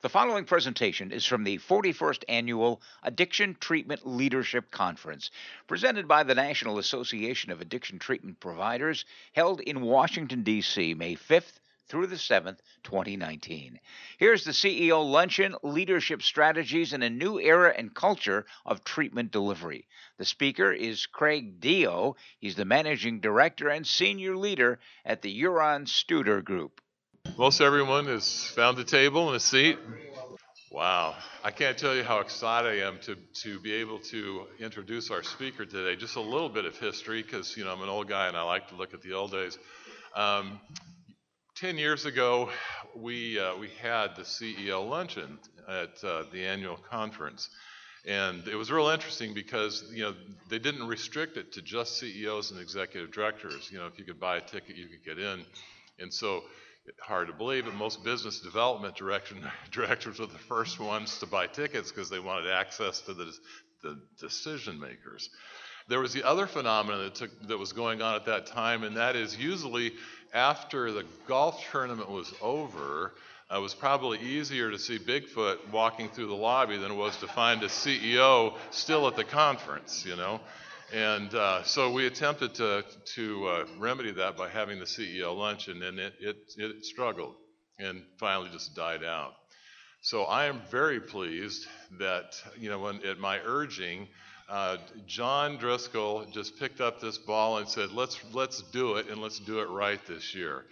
The following presentation is from the 41st Annual Addiction Treatment Leadership Conference, presented by the National Association of Addiction Treatment Providers, held in Washington, D.C., May 5th through the 7th, 2019. Here's the CEO Luncheon Leadership Strategies in a New Era and Culture of Treatment Delivery. The speaker is Craig Deao. He's the Managing Director and Senior Leader at the Huron Studer Group. Most everyone has found a table and a seat. Wow. I can't tell you how excited I am to, to be able to introduce our speaker today. Just a little bit of history, because you know I'm an old guy and I like to look at the old days. Um, Ten years ago, we uh, we had the CEO luncheon at uh, the annual conference, and it was real interesting because you know they didn't restrict it to just CEOs and executive directors. You know, if you could buy a ticket, you could get in, and so hard to believe, but most business development direction, directors were the first ones to buy tickets because they wanted access to the, the decision makers. There was the other phenomenon that, took, that was going on at that time, and that is usually after the golf tournament was over, uh, it was probably easier to see Bigfoot walking through the lobby than it was to find a CEO still at the conference, you know. And uh, so we attempted to, to uh, remedy that by having the CEO luncheon, and it, it, it struggled and finally just died out. So I am very pleased that, you know, when, at my urging, uh, John Driscoll just picked up this ball and said, let's, let's do it, and let's do it right this year.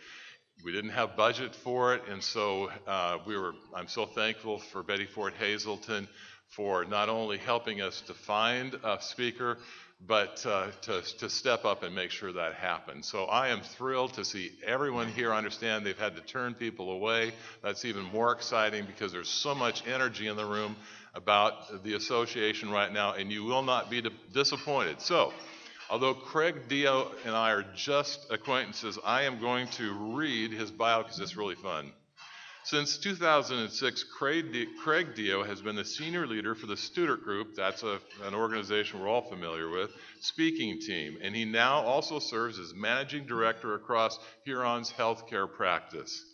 We didn't have budget for it, and so uh, we were. I'm so thankful for Betty Ford Hazelden for not only helping us to find a speaker, but uh, to, to step up and make sure that happens. So I am thrilled to see everyone here understand they've had to turn people away. That's even more exciting because there's so much energy in the room about the association right now, and you will not be disappointed. So, although Craig Deao and I are just acquaintances, I am going to read his bio because it's really fun. Since 2006, Craig, Deao has been the senior leader for the Studer Group, that's a, an organization we're all familiar with, speaking team, and he now also serves as managing director across Huron's healthcare practice.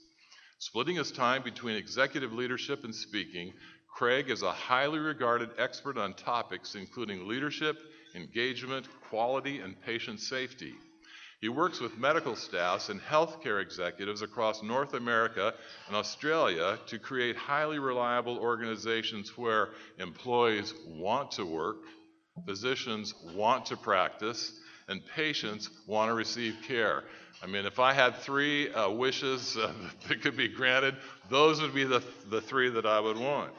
Splitting his time between executive leadership and speaking, Craig is a highly regarded expert on topics including leadership, engagement, quality, and patient safety. He works with medical staffs and healthcare executives across North America and Australia to create highly reliable organizations where employees want to work, physicians want to practice, and patients want to receive care. I mean, if I had three uh, wishes uh, that could be granted, those would be the, the three that I would want.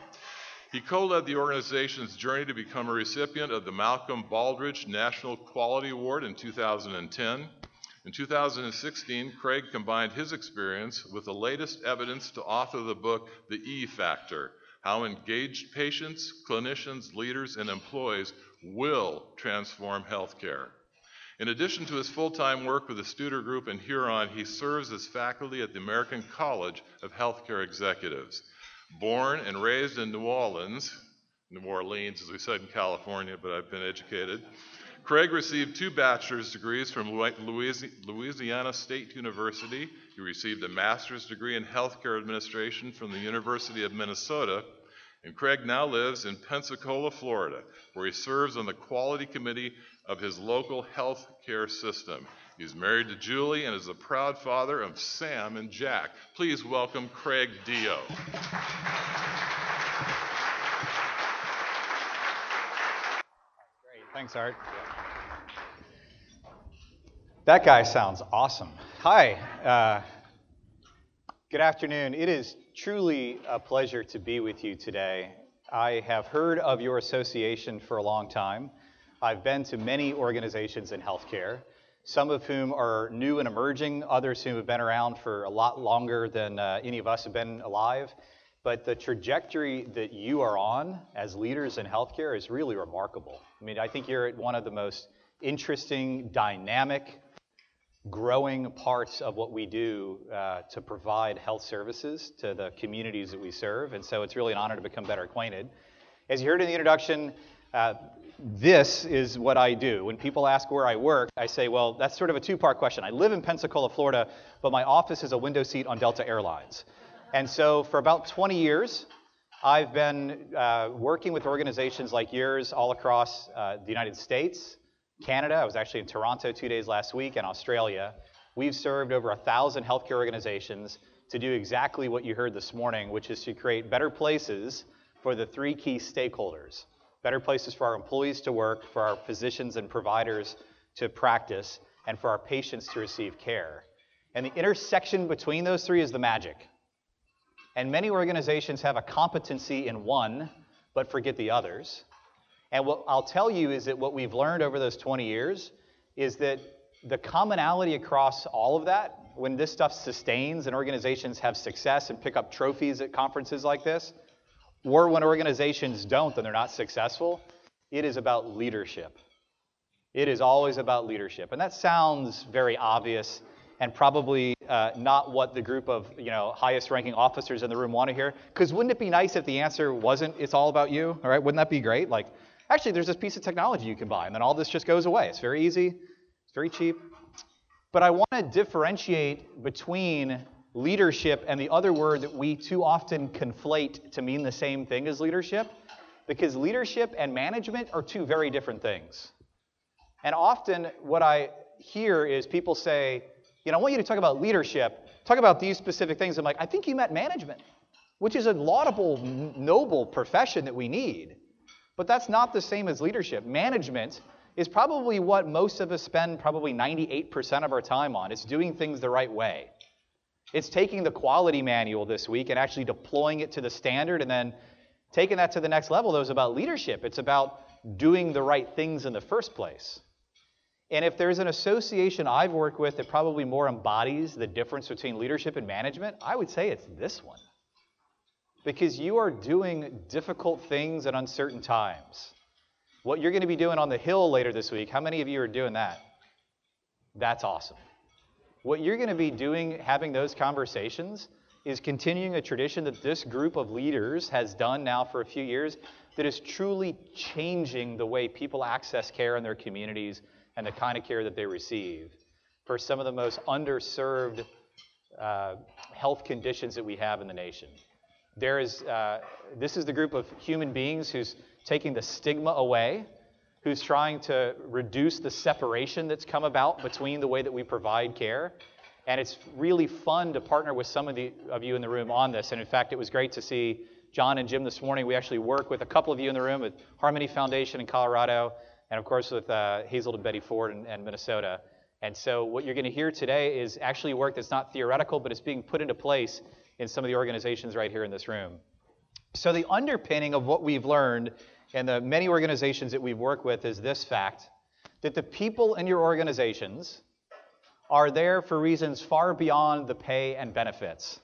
He co led the organization's journey to become a recipient of the Malcolm Baldrige National Quality Award in 2010. In 2016, Craig combined his experience with the latest evidence to author the book, The E Factor How Engaged Patients, Clinicians, Leaders, and Employees Will Transform Healthcare. In addition to his full time work with the Studer Group in Huron, he serves as faculty at the American College of Healthcare Executives. Born and raised in New Orleans, New Orleans, as we said in California, but I've been educated. Craig received two bachelor's degrees from Louisiana State University. He received a master's degree in healthcare administration from the University of Minnesota. And Craig now lives in Pensacola, Florida, where he serves on the quality committee of his local health care system. He's married to Julie and is a proud father of Sam and Jack. Please welcome Craig Deao. Great. Thanks, Art. That guy sounds awesome. Hi. Uh, good afternoon. It is truly a pleasure to be with you today. I have heard of your association for a long time. I've been to many organizations in healthcare, some of whom are new and emerging, others who have been around for a lot longer than uh, any of us have been alive. But the trajectory that you are on as leaders in healthcare is really remarkable. I mean, I think you're at one of the most interesting, dynamic, growing parts of what we do uh, to provide health services to the communities that we serve. And so it's really an honor to become better acquainted. As you heard in the introduction, uh, this is what I do. When people ask where I work, I say, well, that's sort of a two part question. I live in Pensacola, Florida, but my office is a window seat on Delta Airlines. And so for about 20 years, I've been uh, working with organizations like yours all across the United States, Canada. I was actually in Toronto two days last week, and Australia. We've served over a thousand healthcare organizations to do exactly what you heard this morning, which is to create better places for the three key stakeholders better places for our employees to work, for our physicians and providers to practice, and for our patients to receive care. And the intersection between those three is the magic. And many organizations have a competency in one, but forget the others. And what I'll tell you is that what we've learned over those 20 years is that the commonality across all of that, when this stuff sustains and organizations have success and pick up trophies at conferences like this, or when organizations don't and they're not successful, it is about leadership. It is always about leadership. And that sounds very obvious and probably uh, not what the group of you know highest ranking officers in the room want to hear. Because wouldn't it be nice if the answer wasn't it's all about you? All right, wouldn't that be great? Like, actually, there's this piece of technology you can buy, and then all this just goes away. It's very easy, it's very cheap. But I want to differentiate between leadership and the other word that we too often conflate to mean the same thing as leadership, because leadership and management are two very different things. And often what I hear is people say, you know, I want you to talk about leadership, talk about these specific things. I'm like, I think you meant management, which is a laudable, noble profession that we need. But that's not the same as leadership. Management is probably what most of us spend probably 98% of our time on. It's doing things the right way. It's taking the quality manual this week and actually deploying it to the standard and then taking that to the next level. That was about leadership. It's about doing the right things in the first place. And if there's an association I've worked with that probably more embodies the difference between leadership and management, I would say it's this one. Because you are doing difficult things at uncertain times. What you're going to be doing on the Hill later this week, how many of you are doing that? That's awesome. What you're going to be doing, having those conversations, is continuing a tradition that this group of leaders has done now for a few years that is truly changing the way people access care in their communities and the kind of care that they receive for some of the most underserved uh, health conditions that we have in the nation. There is, uh, this is the group of human beings who's taking the stigma away, who's trying to reduce the separation that's come about between the way that we provide care. And it's really fun to partner with some of, the, of you in the room on this. And in fact, it was great to see John and Jim this morning. We actually work with a couple of you in the room with Harmony Foundation in Colorado and of course with uh, and Betty Ford in, and Minnesota. And so what you're going to hear today is actually work that's not theoretical, but it's being put into place in some of the organizations right here in this room. So the underpinning of what we've learned and the many organizations that we've worked with is this fact that the people in your organizations are there for reasons far beyond the pay and benefits,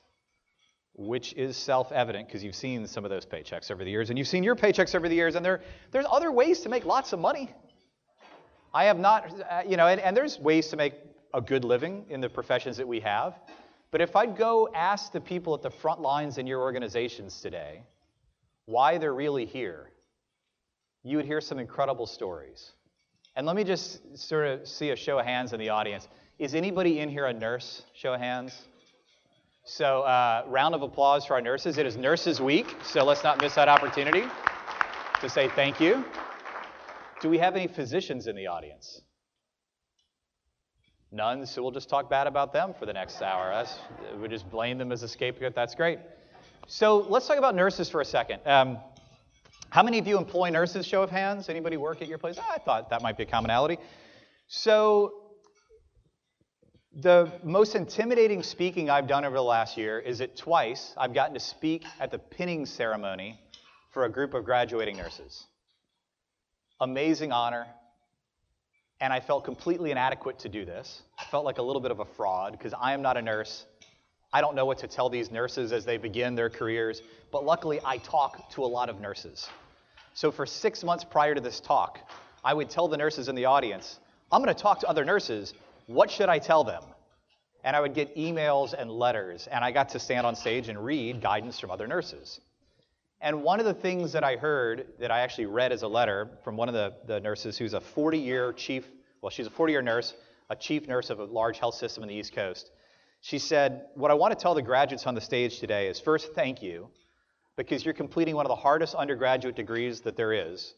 which is self evident because you've seen some of those paychecks over the years, and you've seen your paychecks over the years, and there, there's other ways to make lots of money. I have not, uh, you know, and, and there's ways to make a good living in the professions that we have. But if I'd go ask the people at the front lines in your organizations today why they're really here, you would hear some incredible stories. And let me just sort of see a show of hands in the audience. Is anybody in here a nurse? Show of hands. So, uh, round of applause for our nurses. It is Nurses Week, so let's not miss that opportunity to say thank you. Do we have any physicians in the audience? None, so we'll just talk bad about them for the next hour. That's, we just blame them as a scapegoat. That's great. So let's talk about nurses for a second. Um, how many of you employ nurses? Show of hands. Anybody work at your place? Ah, I thought that might be a commonality. So the most intimidating speaking I've done over the last year is that twice I've gotten to speak at the pinning ceremony for a group of graduating nurses amazing honor. And I felt completely inadequate to do this. I felt like a little bit of a fraud because I am not a nurse. I don't know what to tell these nurses as they begin their careers. But luckily, I talk to a lot of nurses. So for six months prior to this talk, I would tell the nurses in the audience, I'm going to talk to other nurses. What should I tell them? And I would get emails and letters, and I got to stand on stage and read guidance from other nurses. And one of the things that I heard that I actually read as a letter from one of the, the nurses who's a 40 year chief, well, she's a 40 year nurse, a chief nurse of a large health system in the East Coast. She said, What I want to tell the graduates on the stage today is first, thank you, because you're completing one of the hardest undergraduate degrees that there is.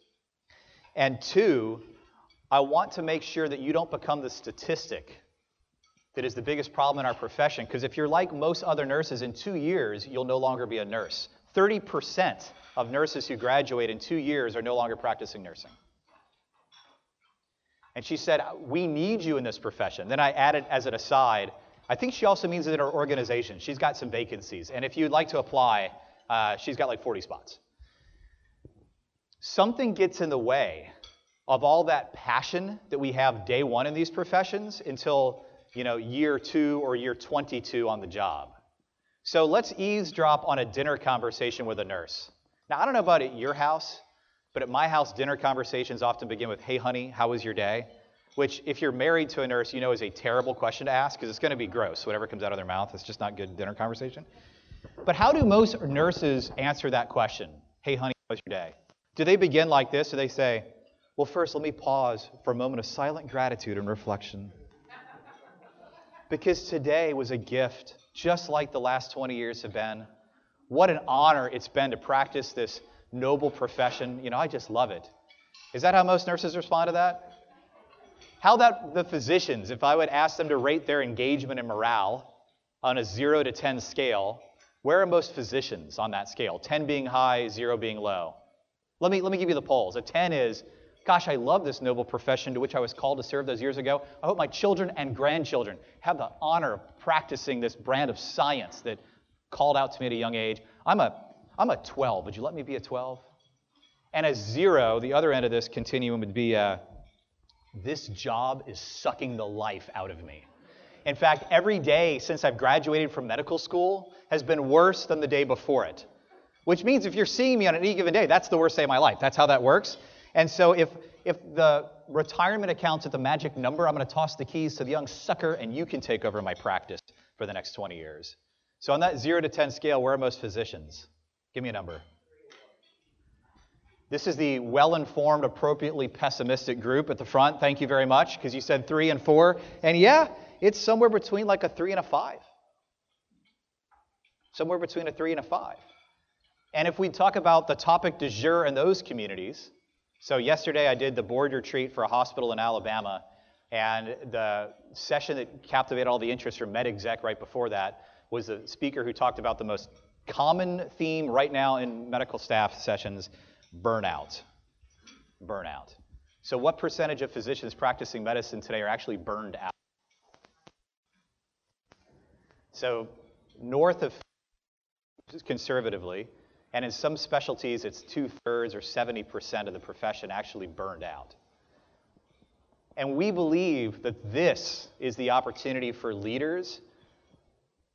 And two, I want to make sure that you don't become the statistic that is the biggest problem in our profession. Because if you're like most other nurses, in two years, you'll no longer be a nurse. 30% of nurses who graduate in two years are no longer practicing nursing. And she said, We need you in this profession. Then I added as an aside, I think she also means it in her organization. She's got some vacancies. And if you'd like to apply, uh, she's got like 40 spots. Something gets in the way of all that passion that we have day one in these professions until you know year two or year 22 on the job. So let's eavesdrop on a dinner conversation with a nurse. Now I don't know about at your house, but at my house, dinner conversations often begin with, "Hey, honey, how was your day?" Which, if you're married to a nurse, you know is a terrible question to ask because it's going to be gross. Whatever comes out of their mouth, it's just not good dinner conversation. But how do most nurses answer that question? Hey, honey, how was your day? Do they begin like this? Do they say, well, first, let me pause for a moment of silent gratitude and reflection? Because today was a gift, just like the last 20 years have been. What an honor it's been to practice this noble profession. You know, I just love it. Is that how most nurses respond to that? How about the physicians? If I would ask them to rate their engagement and morale on a 0 to 10 scale, where are most physicians on that scale? 10 being high, 0 being low. Let me, let me give you the polls. A 10 is, gosh, I love this noble profession to which I was called to serve those years ago. I hope my children and grandchildren have the honor of practicing this brand of science that called out to me at a young age. I'm a, I'm a 12. Would you let me be a 12? And a zero, the other end of this continuum would be uh, this job is sucking the life out of me. In fact, every day since I've graduated from medical school has been worse than the day before it. Which means if you're seeing me on any given day, that's the worst day of my life. That's how that works. And so if, if the retirement account's at the magic number, I'm going to toss the keys to the young sucker and you can take over my practice for the next 20 years. So on that 0 to 10 scale, where are most physicians? Give me a number. This is the well informed, appropriately pessimistic group at the front. Thank you very much, because you said three and four. And yeah, it's somewhere between like a three and a five. Somewhere between a three and a five. And if we talk about the topic du jour in those communities, so yesterday I did the board retreat for a hospital in Alabama, and the session that captivated all the interest from MedExec right before that was a speaker who talked about the most common theme right now in medical staff sessions burnout. Burnout. So, what percentage of physicians practicing medicine today are actually burned out? So, north of conservatively, and in some specialties, it's two thirds or 70% of the profession actually burned out. And we believe that this is the opportunity for leaders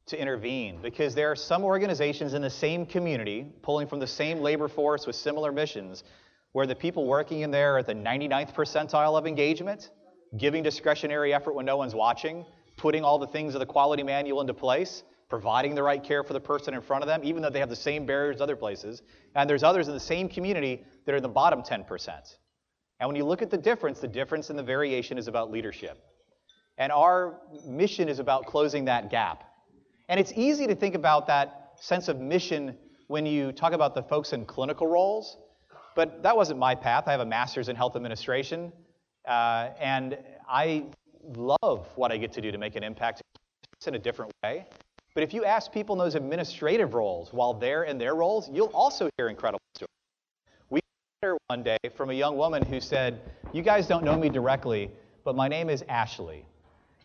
to intervene because there are some organizations in the same community, pulling from the same labor force with similar missions, where the people working in there are at the 99th percentile of engagement, giving discretionary effort when no one's watching, putting all the things of the quality manual into place, providing the right care for the person in front of them, even though they have the same barriers as other places. And there's others in the same community that are in the bottom 10%. And when you look at the difference, the difference in the variation is about leadership. And our mission is about closing that gap. And it's easy to think about that sense of mission when you talk about the folks in clinical roles, but that wasn't my path. I have a master's in health administration, uh, and I love what I get to do to make an impact in a different way. But if you ask people in those administrative roles while they're in their roles, you'll also hear incredible stories. We heard one day from a young woman who said, You guys don't know me directly, but my name is Ashley.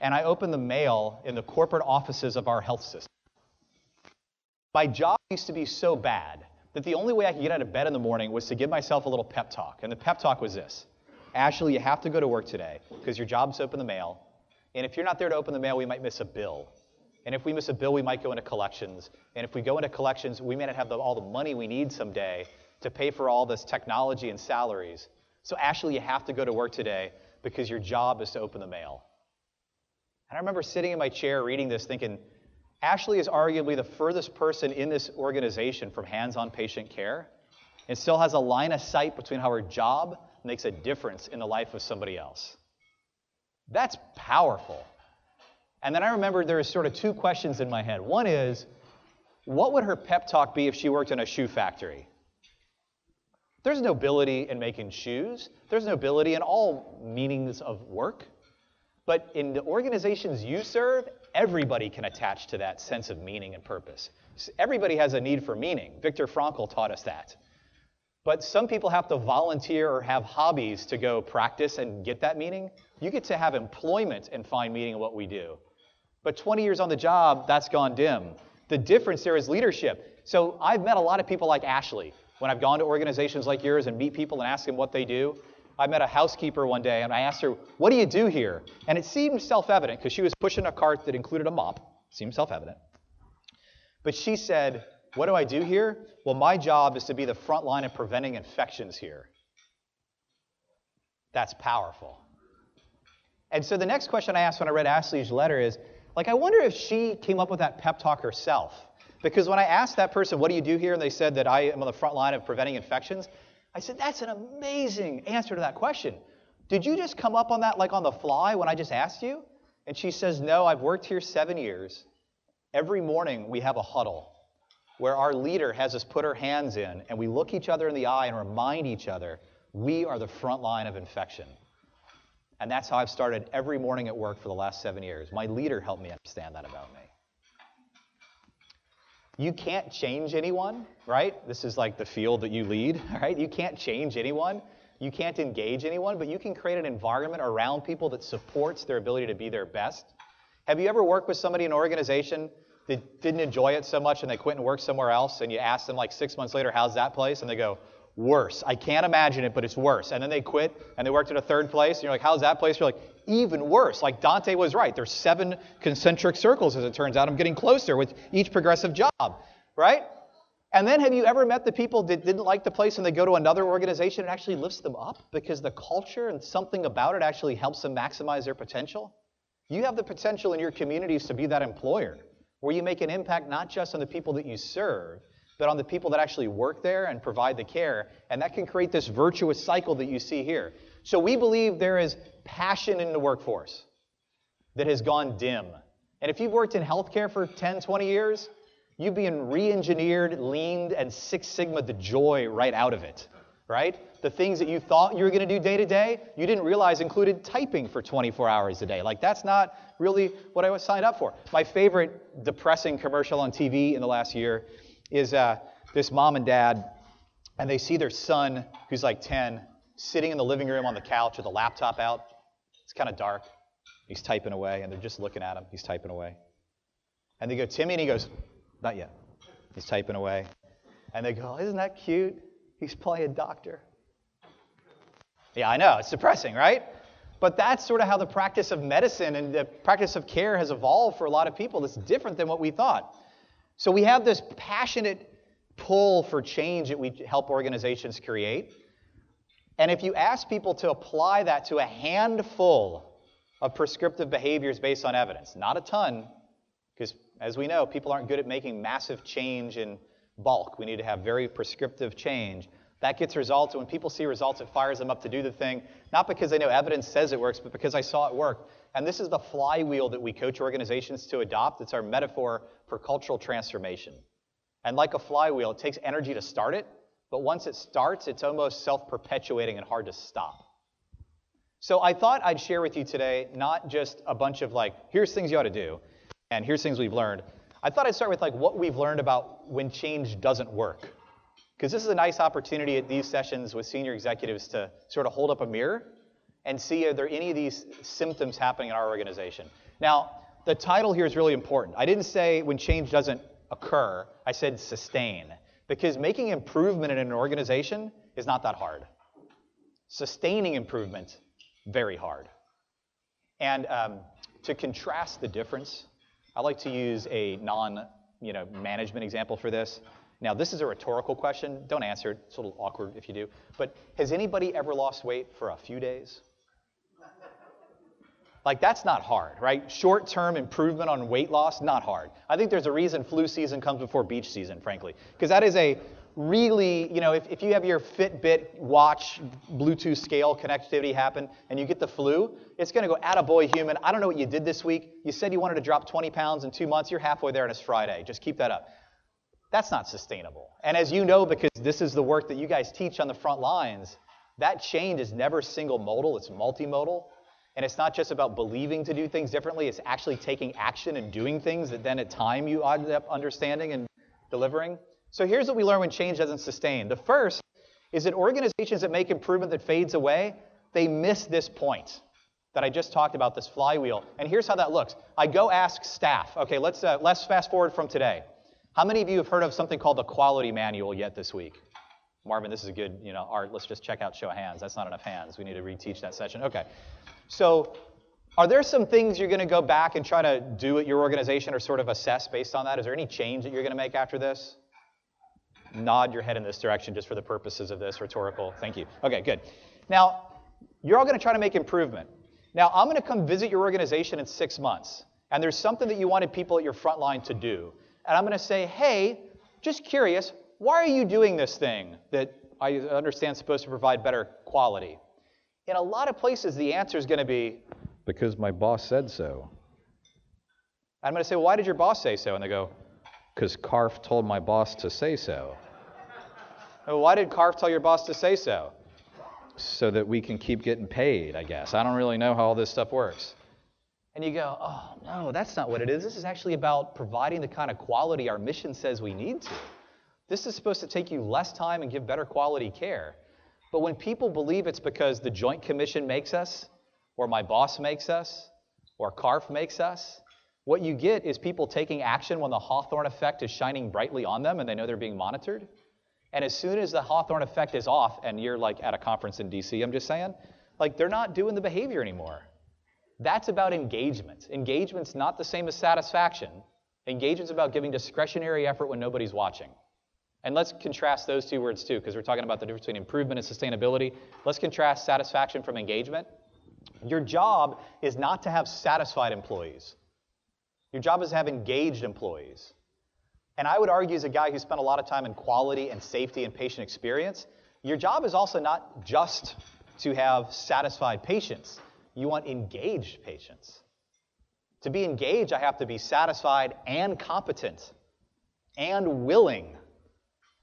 And I open the mail in the corporate offices of our health system. My job used to be so bad that the only way I could get out of bed in the morning was to give myself a little pep talk. And the pep talk was this Ashley, you have to go to work today because your job's open the mail. And if you're not there to open the mail, we might miss a bill. And if we miss a bill, we might go into collections. And if we go into collections, we may not have the, all the money we need someday to pay for all this technology and salaries. So, Ashley, you have to go to work today because your job is to open the mail. And I remember sitting in my chair reading this thinking, Ashley is arguably the furthest person in this organization from hands on patient care and still has a line of sight between how her job makes a difference in the life of somebody else. That's powerful. And then I remembered there was sort of two questions in my head. One is, what would her pep talk be if she worked in a shoe factory? There's nobility in making shoes. There's nobility in all meanings of work. But in the organizations you serve, everybody can attach to that sense of meaning and purpose. Everybody has a need for meaning. Viktor Frankl taught us that. But some people have to volunteer or have hobbies to go practice and get that meaning. You get to have employment and find meaning in what we do. But 20 years on the job, that's gone dim. The difference there is leadership. So I've met a lot of people like Ashley. When I've gone to organizations like yours and meet people and ask them what they do, I met a housekeeper one day and I asked her, What do you do here? And it seemed self evident because she was pushing a cart that included a mop. Seemed self evident. But she said, What do I do here? Well, my job is to be the front line of preventing infections here. That's powerful. And so the next question I asked when I read Ashley's letter is, like, I wonder if she came up with that pep talk herself. Because when I asked that person, what do you do here? And they said that I am on the front line of preventing infections, I said, that's an amazing answer to that question. Did you just come up on that like on the fly when I just asked you? And she says, no, I've worked here seven years. Every morning we have a huddle where our leader has us put our hands in and we look each other in the eye and remind each other we are the front line of infection. And that's how I've started every morning at work for the last seven years. My leader helped me understand that about me. You can't change anyone, right? This is like the field that you lead, right? You can't change anyone. You can't engage anyone, but you can create an environment around people that supports their ability to be their best. Have you ever worked with somebody in an organization that didn't enjoy it so much and they quit and worked somewhere else and you ask them like six months later, how's that place? And they go, worse. I can't imagine it, but it's worse. And then they quit and they worked at a third place. And you're like, how's that place? You're like, even worse. Like Dante was right. There's seven concentric circles, as it turns out. I'm getting closer with each progressive job, right? And then have you ever met the people that didn't like the place and they go to another organization and actually lifts them up because the culture and something about it actually helps them maximize their potential? You have the potential in your communities to be that employer where you make an impact not just on the people that you serve, but on the people that actually work there and provide the care. And that can create this virtuous cycle that you see here. So we believe there is passion in the workforce that has gone dim. And if you've worked in healthcare for 10, 20 years, you've been re engineered, leaned, and Six Sigma the joy right out of it, right? The things that you thought you were going to do day to day, you didn't realize included typing for 24 hours a day. Like, that's not really what I was signed up for. My favorite depressing commercial on TV in the last year is uh, this mom and dad, and they see their son, who's like 10, sitting in the living room on the couch with a laptop out. It's kind of dark. He's typing away, and they're just looking at him. He's typing away. And they go, Timmy, and he goes, Not yet. He's typing away. And they go, Isn't that cute? He's playing doctor. Yeah, I know. It's depressing, right? But that's sort of how the practice of medicine and the practice of care has evolved for a lot of people. It's different than what we thought. So we have this passionate pull for change that we help organizations create. And if you ask people to apply that to a handful of prescriptive behaviors based on evidence, not a ton, because as we know, people aren't good at making massive change in bulk. We need to have very prescriptive change. That gets results. And when people see results, it fires them up to do the thing, not because they know evidence says it works, but because I saw it work. And this is the flywheel that we coach organizations to adopt. It's our metaphor for cultural transformation. And like a flywheel, it takes energy to start it, but once it starts, it's almost self perpetuating and hard to stop. So I thought I'd share with you today not just a bunch of like, here's things you ought to do, and here's things we've learned. I thought I'd start with like what we've learned about when change doesn't work. Because this is a nice opportunity at these sessions with senior executives to sort of hold up a mirror and see are there any of these symptoms happening in our organization. Now, the title here is really important. I didn't say when change doesn't occur, I said sustain. Because making improvement in an organization is not that hard. Sustaining improvement, very hard. And um, to contrast the difference, I like to use a non you know, management example for this. Now, this is a rhetorical question. Don't answer it. It's a little awkward if you do. But has anybody ever lost weight for a few days? Like, that's not hard, right? Short term improvement on weight loss, not hard. I think there's a reason flu season comes before beach season, frankly, because that is a really, you know, if, if you have your Fitbit watch Bluetooth scale connectivity happen and you get the flu, it's going to go, attaboy, human. I don't know what you did this week. You said you wanted to drop 20 pounds in two months. You're halfway there and it's Friday. Just keep that up. That's not sustainable. And as you know, because this is the work that you guys teach on the front lines, that change is never single modal, it's multimodal. And it's not just about believing to do things differently, it's actually taking action and doing things that then at time you end up understanding and delivering. So here's what we learn when change doesn't sustain. The first is that organizations that make improvement that fades away, they miss this point that I just talked about, this flywheel. And here's how that looks. I go ask staff. Okay, let's, uh, let's fast forward from today. How many of you have heard of something called the quality manual yet this week? Marvin, this is a good, you know, art. Let's just check out show of hands. That's not enough hands. We need to reteach that session. Okay. So, are there some things you're going to go back and try to do at your organization or sort of assess based on that? Is there any change that you're going to make after this? Nod your head in this direction just for the purposes of this rhetorical. Thank you. Okay, good. Now, you're all going to try to make improvement. Now, I'm going to come visit your organization in six months, and there's something that you wanted people at your front line to do and I'm going to say, hey, just curious, why are you doing this thing that I understand is supposed to provide better quality? In a lot of places, the answer is going to be, because my boss said so. I'm going to say, why did your boss say so? And they go, because CARF told my boss to say so. well, why did CARF tell your boss to say so? So that we can keep getting paid, I guess. I don't really know how all this stuff works and you go, oh, no, that's not what it is. This is actually about providing the kind of quality our mission says we need to. This is supposed to take you less time and give better quality care. But when people believe it's because the Joint Commission makes us, or my boss makes us, or CARF makes us, what you get is people taking action when the Hawthorne effect is shining brightly on them and they know they're being monitored. And as soon as the Hawthorne effect is off, and you're like at a conference in DC, I'm just saying, like they're not doing the behavior anymore. That's about engagement. Engagement's not the same as satisfaction. Engagement's about giving discretionary effort when nobody's watching. And let's contrast those two words too, because we're talking about the difference between improvement and sustainability. Let's contrast satisfaction from engagement. Your job is not to have satisfied employees. Your job is to have engaged employees. And I would argue, as a guy who spent a lot of time in quality and safety and patient experience, your job is also not just to have satisfied patients. You want engaged patients. To be engaged, I have to be satisfied and competent and willing.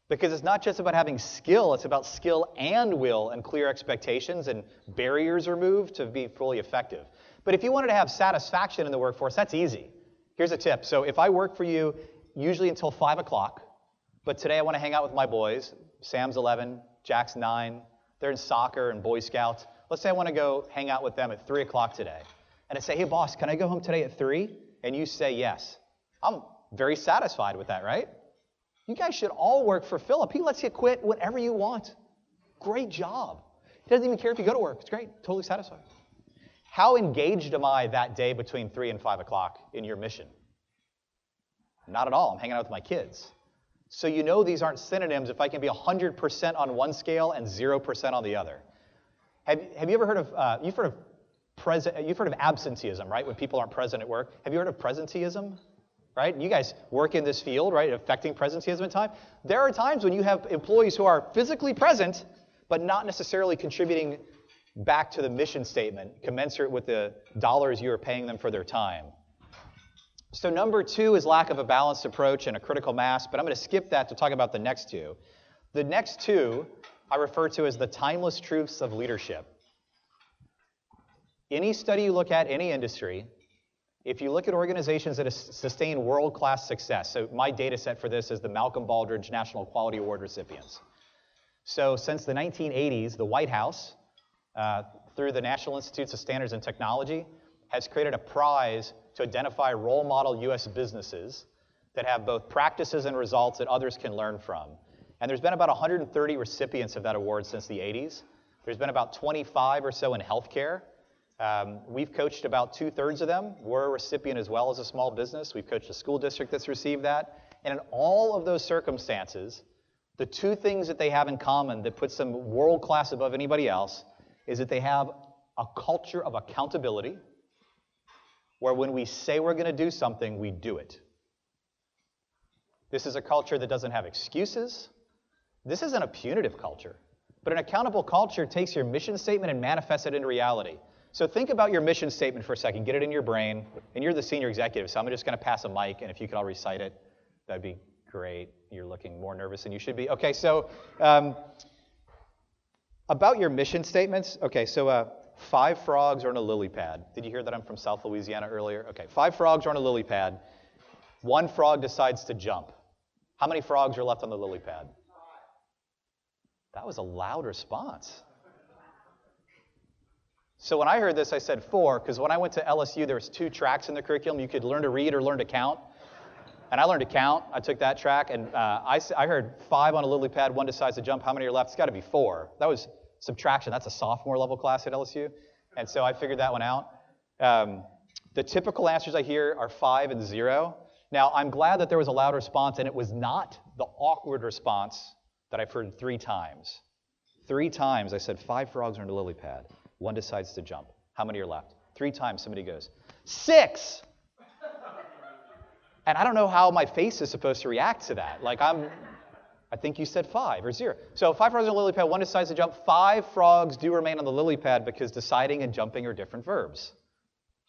Because it's not just about having skill, it's about skill and will and clear expectations and barriers removed to be fully effective. But if you wanted to have satisfaction in the workforce, that's easy. Here's a tip. So if I work for you usually until 5 o'clock, but today I want to hang out with my boys, Sam's 11, Jack's 9, they're in soccer and Boy Scouts. Let's say I want to go hang out with them at 3 o'clock today. And I say, hey, boss, can I go home today at 3? And you say yes. I'm very satisfied with that, right? You guys should all work for Philip. He lets you quit whenever you want. Great job. He doesn't even care if you go to work. It's great. Totally satisfied. How engaged am I that day between 3 and 5 o'clock in your mission? Not at all. I'm hanging out with my kids. So you know these aren't synonyms if I can be 100% on one scale and 0% on the other. Have, have you ever heard of, uh, you've heard of present, you've heard of absenteeism, right? When people aren't present at work. Have you heard of presenteeism? Right? You guys work in this field, right? Affecting presenteeism time. There are times when you have employees who are physically present, but not necessarily contributing back to the mission statement, commensurate with the dollars you are paying them for their time. So, number two is lack of a balanced approach and a critical mass, but I'm going to skip that to talk about the next two. The next two I refer to as the timeless truths of leadership. Any study you look at, any industry, if you look at organizations that have sustained world class success, so my data set for this is the Malcolm Baldrige National Quality Award recipients. So, since the 1980s, the White House, uh, through the National Institutes of Standards and Technology, has created a prize to identify role model US businesses that have both practices and results that others can learn from. And there's been about 130 recipients of that award since the 80s. There's been about 25 or so in healthcare. Um, we've coached about two thirds of them. We're a recipient as well as a small business. We've coached a school district that's received that. And in all of those circumstances, the two things that they have in common that puts them world class above anybody else is that they have a culture of accountability where when we say we're going to do something, we do it. This is a culture that doesn't have excuses. This isn't a punitive culture, but an accountable culture takes your mission statement and manifests it into reality. So think about your mission statement for a second, get it in your brain, and you're the senior executive, so I'm just going to pass a mic, and if you could all recite it, that'd be Great. You're looking more nervous than you should be. Okay, so um, about your mission statements. Okay, so uh, five frogs are on a lily pad. Did you hear that I'm from South Louisiana earlier? Okay, five frogs are on a lily pad. One frog decides to jump. How many frogs are left on the lily pad? That was a loud response. So when I heard this, I said four, because when I went to LSU, there was two tracks in the curriculum. You could learn to read or learn to count. And I learned to count. I took that track, and uh, I, I heard five on a lily pad, one decides to jump. How many are left? It's got to be four. That was subtraction. That's a sophomore level class at LSU. And so I figured that one out. Um, the typical answers I hear are five and zero. Now, I'm glad that there was a loud response, and it was not the awkward response that I've heard three times. Three times I said, five frogs are in a lily pad. One decides to jump. How many are left? Three times somebody goes, six. And I don't know how my face is supposed to react to that. Like, I'm, I think you said five or zero. So five frogs on a lily pad, one decides to jump. Five frogs do remain on the lily pad because deciding and jumping are different verbs.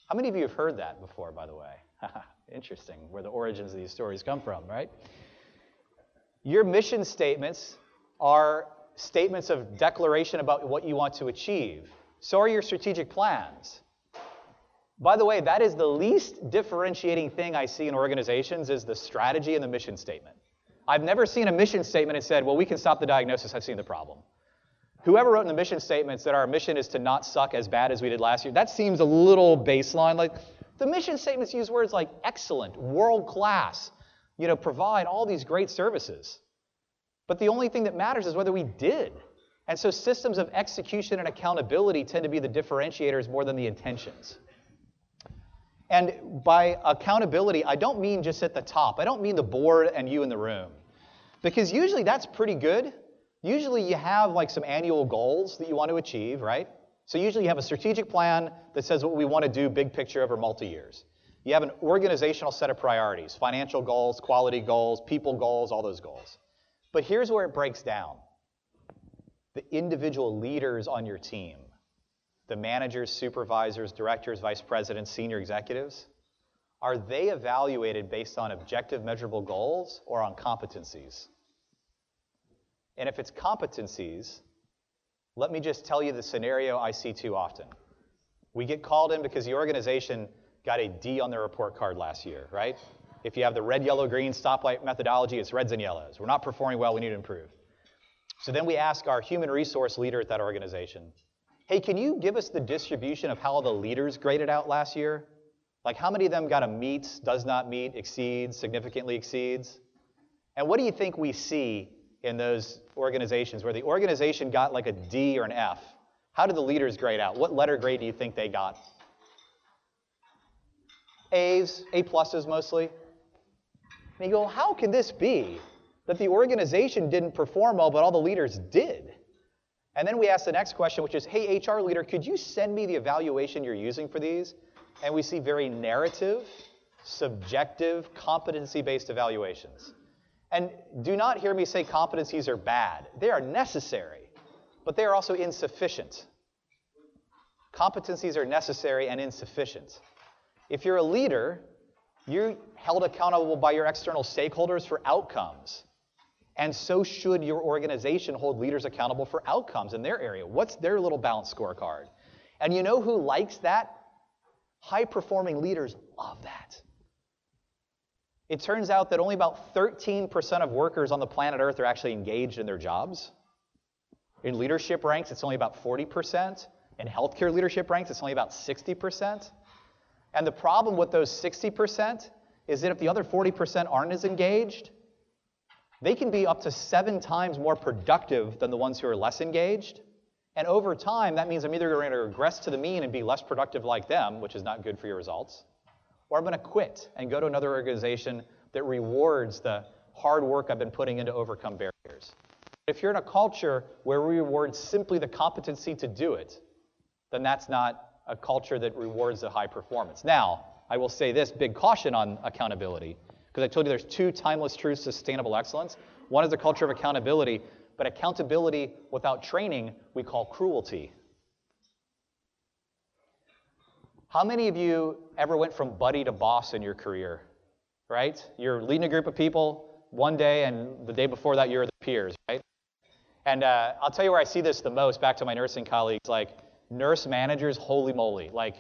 How many of you have heard that before, by the way? Interesting, where the origins of these stories come from, right? Your mission statements are statements of declaration about what you want to achieve. So are your strategic plans. By the way, that is the least differentiating thing I see in organizations is the strategy and the mission statement. I've never seen a mission statement that said, well, we can stop the diagnosis, I've seen the problem. Whoever wrote in the mission statements that our mission is to not suck as bad as we did last year, that seems a little baseline. Like the mission statements use words like excellent, world class, you know, provide all these great services. But the only thing that matters is whether we did. And so systems of execution and accountability tend to be the differentiators more than the intentions. And by accountability, I don't mean just at the top. I don't mean the board and you in the room. Because usually that's pretty good. Usually you have like some annual goals that you want to achieve, right? So usually you have a strategic plan that says what we want to do big picture over multi years. You have an organizational set of priorities, financial goals, quality goals, people goals, all those goals. But here's where it breaks down. The individual leaders on your team the managers, supervisors, directors, vice presidents, senior executives, are they evaluated based on objective measurable goals or on competencies? And if it's competencies, let me just tell you the scenario I see too often. We get called in because the organization got a D on their report card last year, right? If you have the red, yellow, green stoplight methodology, it's reds and yellows. We're not performing well, we need to improve. So then we ask our human resource leader at that organization, Hey, can you give us the distribution of how the leaders graded out last year? Like how many of them got a meets, does not meet, exceeds, significantly exceeds? And what do you think we see in those organizations where the organization got like a D or an F? How did the leaders grade out? What letter grade do you think they got? A's, A pluses mostly. And you go, how can this be that the organization didn't perform well, but all the leaders did? And then we ask the next question, which is, hey, HR leader, could you send me the evaluation you're using for these? And we see very narrative, subjective, competency based evaluations. And do not hear me say competencies are bad. They are necessary, but they are also insufficient. Competencies are necessary and insufficient. If you're a leader, you're held accountable by your external stakeholders for outcomes. And so should your organization hold leaders accountable for outcomes in their area. What's their little balance scorecard? And you know who likes that? High performing leaders love that. It turns out that only about 13% of workers on the planet Earth are actually engaged in their jobs. In leadership ranks, it's only about 40%. In healthcare leadership ranks, it's only about 60%. And the problem with those 60% is that if the other 40% aren't as engaged, they can be up to seven times more productive than the ones who are less engaged. And over time, that means I'm either going to regress to the mean and be less productive like them, which is not good for your results, or I'm going to quit and go to another organization that rewards the hard work I've been putting in to overcome barriers. If you're in a culture where we reward simply the competency to do it, then that's not a culture that rewards the high performance. Now, I will say this big caution on accountability. Because I told you there's two timeless truths to sustainable excellence. One is the culture of accountability, but accountability without training we call cruelty. How many of you ever went from buddy to boss in your career? Right? You're leading a group of people, one day, and the day before that, you're the peers, right? And uh, I'll tell you where I see this the most, back to my nursing colleagues, like nurse managers, holy moly. Like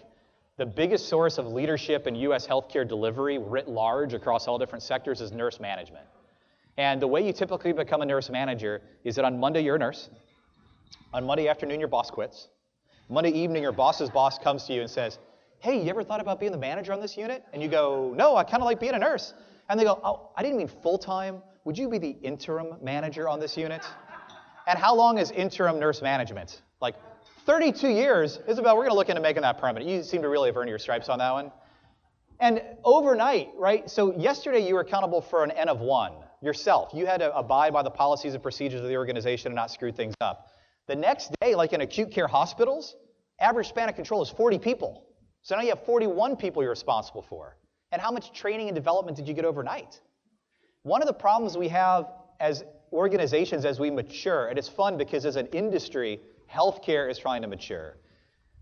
the biggest source of leadership in U.S. healthcare delivery writ large across all different sectors is nurse management. And the way you typically become a nurse manager is that on Monday, you're a nurse. On Monday afternoon, your boss quits. Monday evening, your boss's boss comes to you and says, Hey, you ever thought about being the manager on this unit? And you go, No, I kind of like being a nurse. And they go, Oh, I didn't mean full time. Would you be the interim manager on this unit? And how long is interim nurse management? Like 32 years. Isabel, we're going to look into making that permanent. You seem to really have earned your stripes on that one. And overnight, right? So yesterday you were accountable for an N of one yourself. You had to abide by the policies and procedures of the organization and not screw things up. The next day, like in acute care hospitals, average span of control is 40 people. So now you have 41 people you're responsible for. And how much training and development did you get overnight? One of the problems we have as organizations as we mature, and it's fun because as an industry, healthcare is trying to mature.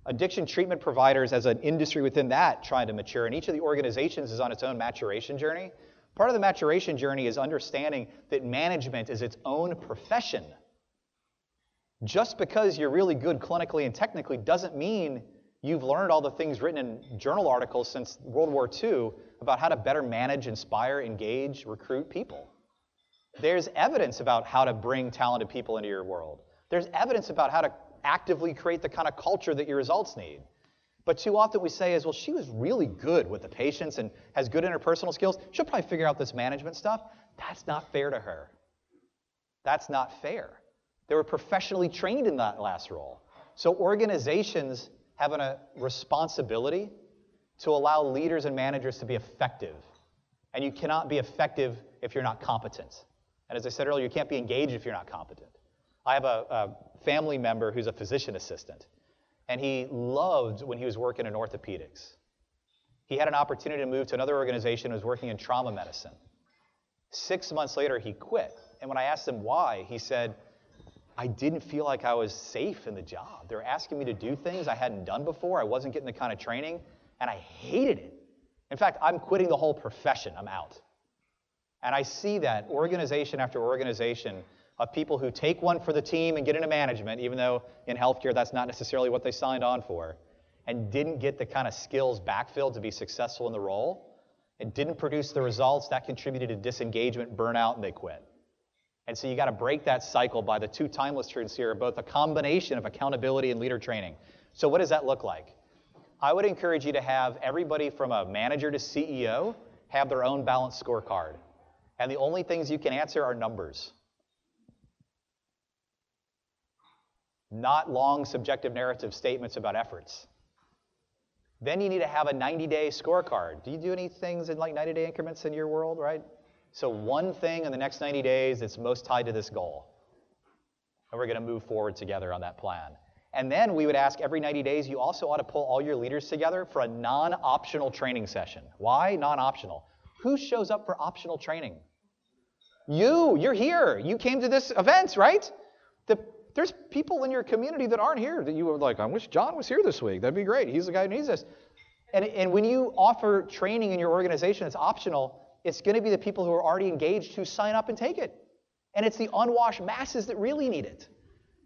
Addiction treatment providers, as an industry within that, trying to mature, and each of the organizations is on its own maturation journey. Part of the maturation journey is understanding that management is its own profession. Just because you're really good clinically and technically doesn't mean you've learned all the things written in journal articles since World War II about how to better manage, inspire, engage, recruit people. There's evidence about how to bring talented people into your world. There's evidence about how to actively create the kind of culture that your results need. But too often we say is, well, she was really good with the patients and has good interpersonal skills. She'll probably figure out this management stuff. That's not fair to her. That's not fair. They were professionally trained in that last role. So organizations have a responsibility to allow leaders and managers to be effective. And you cannot be effective if you're not competent. And as I said earlier, you can't be engaged if you're not competent. I have a, a family member who's a physician assistant, and he loved when he was working in orthopedics. He had an opportunity to move to another organization and was working in trauma medicine. Six months later, he quit. And when I asked him why, he said, I didn't feel like I was safe in the job. They were asking me to do things I hadn't done before. I wasn't getting the kind of training, and I hated it. In fact, I'm quitting the whole profession. I'm out. And I see that organization after organization of people who take one for the team and get into management, even though in healthcare that's not necessarily what they signed on for, and didn't get the kind of skills backfilled to be successful in the role, and didn't produce the results that contributed to disengagement, burnout, and they quit. And so you got to break that cycle by the two timeless truths here, both a combination of accountability and leader training. So, what does that look like? I would encourage you to have everybody from a manager to CEO have their own balanced scorecard. And the only things you can answer are numbers. Not long subjective narrative statements about efforts. Then you need to have a 90 day scorecard. Do you do any things in like 90 day increments in your world, right? So, one thing in the next 90 days that's most tied to this goal. And we're going to move forward together on that plan. And then we would ask every 90 days, you also ought to pull all your leaders together for a non optional training session. Why non optional? Who shows up for optional training? You, you're here. You came to this event, right? The, there's people in your community that aren't here that you were like, I wish John was here this week. That'd be great. He's the guy who needs this. And, and when you offer training in your organization, it's optional it's going to be the people who are already engaged who sign up and take it. And it's the unwashed masses that really need it.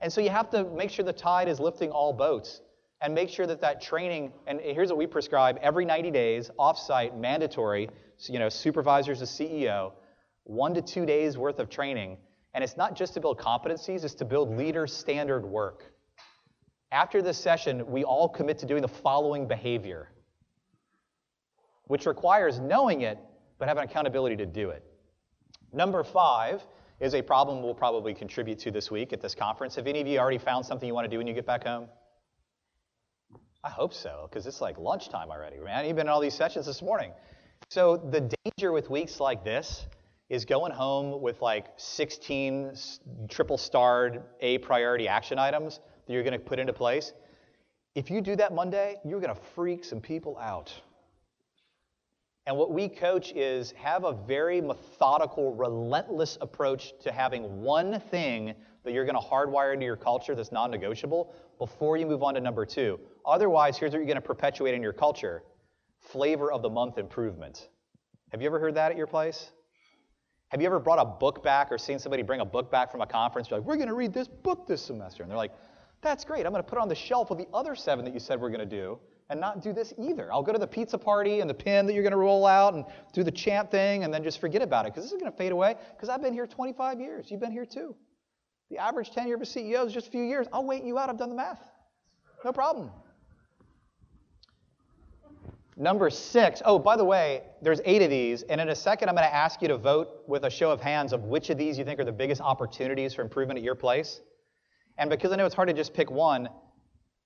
And so you have to make sure the tide is lifting all boats and make sure that that training, and here's what we prescribe every 90 days, offsite, mandatory, you know, supervisors to CEO, one to two days worth of training. And it's not just to build competencies, it's to build leader standard work. After this session, we all commit to doing the following behavior, which requires knowing it but having accountability to do it. Number five is a problem we'll probably contribute to this week at this conference. Have any of you already found something you want to do when you get back home? I hope so, because it's like lunchtime already, man. You've been in all these sessions this morning. So the danger with weeks like this is going home with like 16 triple starred A priority action items that you're going to put into place. If you do that Monday, you're going to freak some people out. And what we coach is have a very methodical, relentless approach to having one thing that you're going to hardwire into your culture that's non negotiable before you move on to number two. Otherwise, here's what you're going to perpetuate in your culture flavor of the month improvement. Have you ever heard that at your place? Have you ever brought a book back or seen somebody bring a book back from a conference? You're like, we're going to read this book this semester. And they're like, that's great. I'm going to put it on the shelf with the other seven that you said we're going to do and not do this either. I'll go to the pizza party and the pin that you're going to roll out and do the chant thing and then just forget about it because this is going to fade away because I've been here 25 years. You've been here too. The average tenure of a CEO is just a few years. I'll wait you out. I've done the math. No problem. Number six. Oh, by the way, there's eight of these, and in a second I'm going to ask you to vote with a show of hands of which of these you think are the biggest opportunities for improvement at your place. And because I know it's hard to just pick one,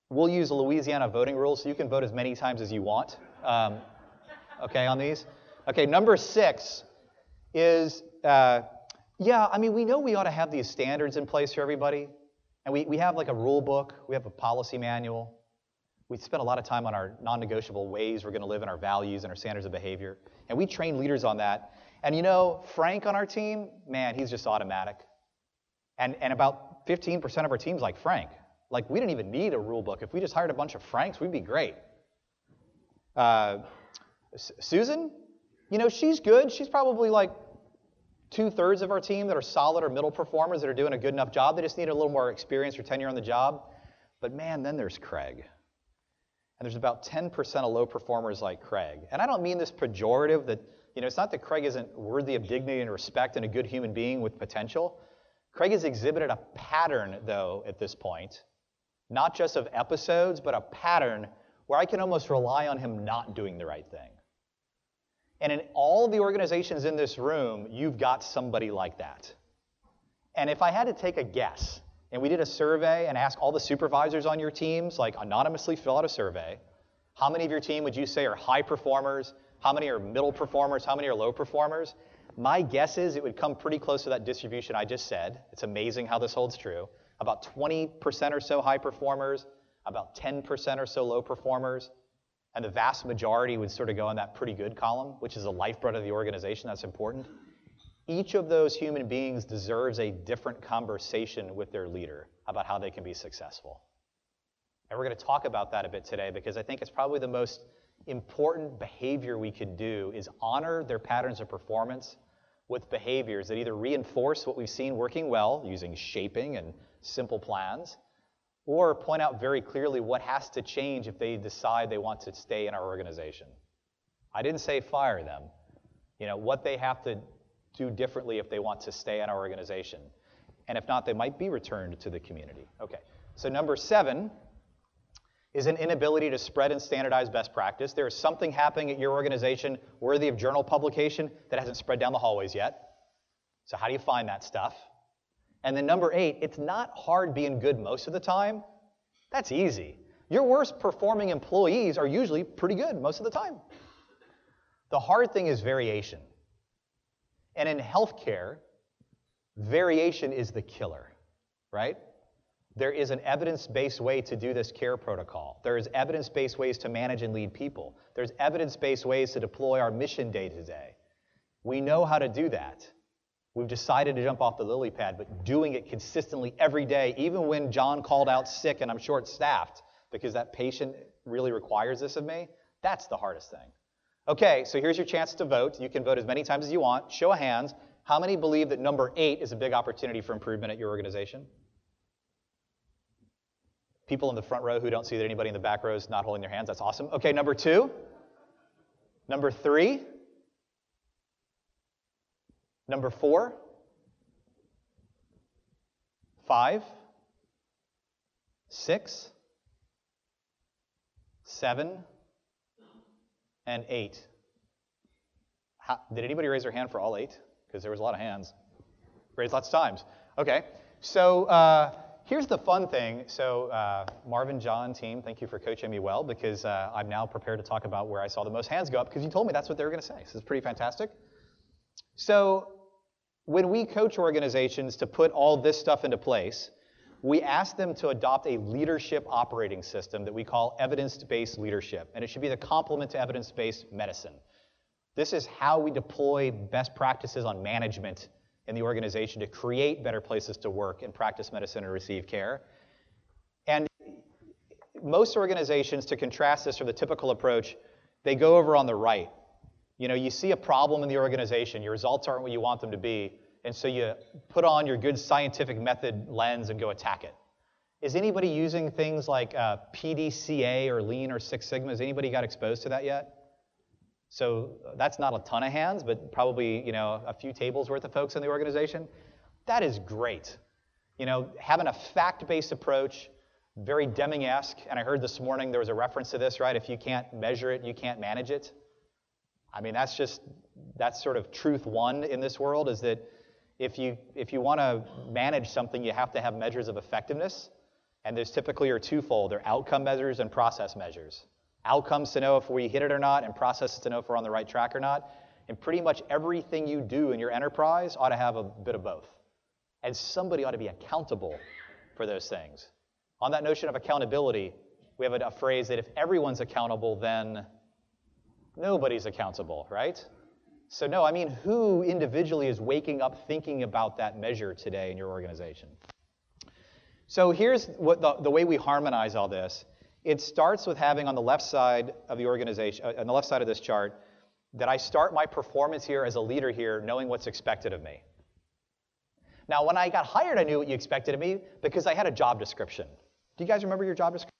we'll use a Louisiana voting rules so you can vote as many times as you want. Um, okay, on these? Okay, number six is uh, yeah, I mean, we know we ought to have these standards in place for everybody. And we, we have like a rule book, we have a policy manual. We spend a lot of time on our non negotiable ways we're going to live and our values and our standards of behavior. And we train leaders on that. And you know, Frank on our team, man, he's just automatic. And, and about 15% of our team's like Frank. Like, we didn't even need a rule book. If we just hired a bunch of Franks, we'd be great. Uh, Susan, you know, she's good. She's probably like two thirds of our team that are solid or middle performers that are doing a good enough job. They just need a little more experience or tenure on the job. But man, then there's Craig. And there's about 10% of low performers like Craig. And I don't mean this pejorative that, you know, it's not that Craig isn't worthy of dignity and respect and a good human being with potential. Craig has exhibited a pattern, though, at this point, not just of episodes, but a pattern where I can almost rely on him not doing the right thing. And in all the organizations in this room, you've got somebody like that. And if I had to take a guess, and we did a survey and asked all the supervisors on your teams, like anonymously fill out a survey, how many of your team would you say are high performers? How many are middle performers? How many are low performers? My guess is it would come pretty close to that distribution I just said. It's amazing how this holds true. About 20% or so high performers, about 10% or so low performers, and the vast majority would sort of go in that pretty good column, which is the lifeblood of the organization. That's important. Each of those human beings deserves a different conversation with their leader about how they can be successful. And we're going to talk about that a bit today because I think it's probably the most important behavior we could do is honor their patterns of performance with behaviors that either reinforce what we've seen working well using shaping and simple plans or point out very clearly what has to change if they decide they want to stay in our organization. I didn't say fire them. You know, what they have to do differently if they want to stay in our organization. And if not, they might be returned to the community. Okay. So number 7 is an inability to spread and standardize best practice. There is something happening at your organization worthy of journal publication that hasn't spread down the hallways yet. So how do you find that stuff? And then number eight, it's not hard being good most of the time. That's easy. Your worst performing employees are usually pretty good most of the time. The hard thing is variation. And in healthcare, variation is the killer, right? There is an evidence based way to do this care protocol. There is evidence based ways to manage and lead people. There's evidence based ways to deploy our mission day to day. We know how to do that. We've decided to jump off the lily pad, but doing it consistently every day, even when John called out sick and I'm short staffed because that patient really requires this of me, that's the hardest thing. Okay, so here's your chance to vote. You can vote as many times as you want. Show of hands. How many believe that number eight is a big opportunity for improvement at your organization? People in the front row who don't see that anybody in the back row is not holding their hands. That's awesome. Okay, number two. Number three. Number four, five, six, seven, and eight. How, did anybody raise their hand for all eight? Because there was a lot of hands. Raised lots of times. Okay. So uh, here's the fun thing. So uh, Marvin, John, team, thank you for coaching me well because uh, I'm now prepared to talk about where I saw the most hands go up because you told me that's what they were going to say. So it's pretty fantastic. So when we coach organizations to put all this stuff into place, we ask them to adopt a leadership operating system that we call evidence based leadership, and it should be the complement to evidence based medicine. This is how we deploy best practices on management in the organization to create better places to work and practice medicine and receive care. And most organizations, to contrast this from the typical approach, they go over on the right You know, you see a problem in the organization, your results aren't what you want them to be, and so you put on your good scientific method lens and go attack it. Is anybody using things like uh, PDCA or Lean or Six Sigma? Has anybody got exposed to that yet? So that's not a ton of hands, but probably you know a few tables worth of folks in the organization. That is great. You know, having a fact-based approach, very Deming-esque. And I heard this morning there was a reference to this, right? If you can't measure it, you can't manage it. I mean, that's just that's sort of truth one in this world is that if you if you want to manage something, you have to have measures of effectiveness. And there's typically are twofold. They're outcome measures and process measures. Outcomes to know if we hit it or not, and processes to know if we're on the right track or not. And pretty much everything you do in your enterprise ought to have a bit of both. And somebody ought to be accountable for those things. On that notion of accountability, we have a, a phrase that if everyone's accountable, then nobody's accountable, right? So, no, I mean, who individually is waking up thinking about that measure today in your organization? So, here's what the, the way we harmonize all this it starts with having on the left side of the organization, uh, on the left side of this chart, that I start my performance here as a leader here knowing what's expected of me. Now, when I got hired, I knew what you expected of me because I had a job description. Do you guys remember your job descriptions?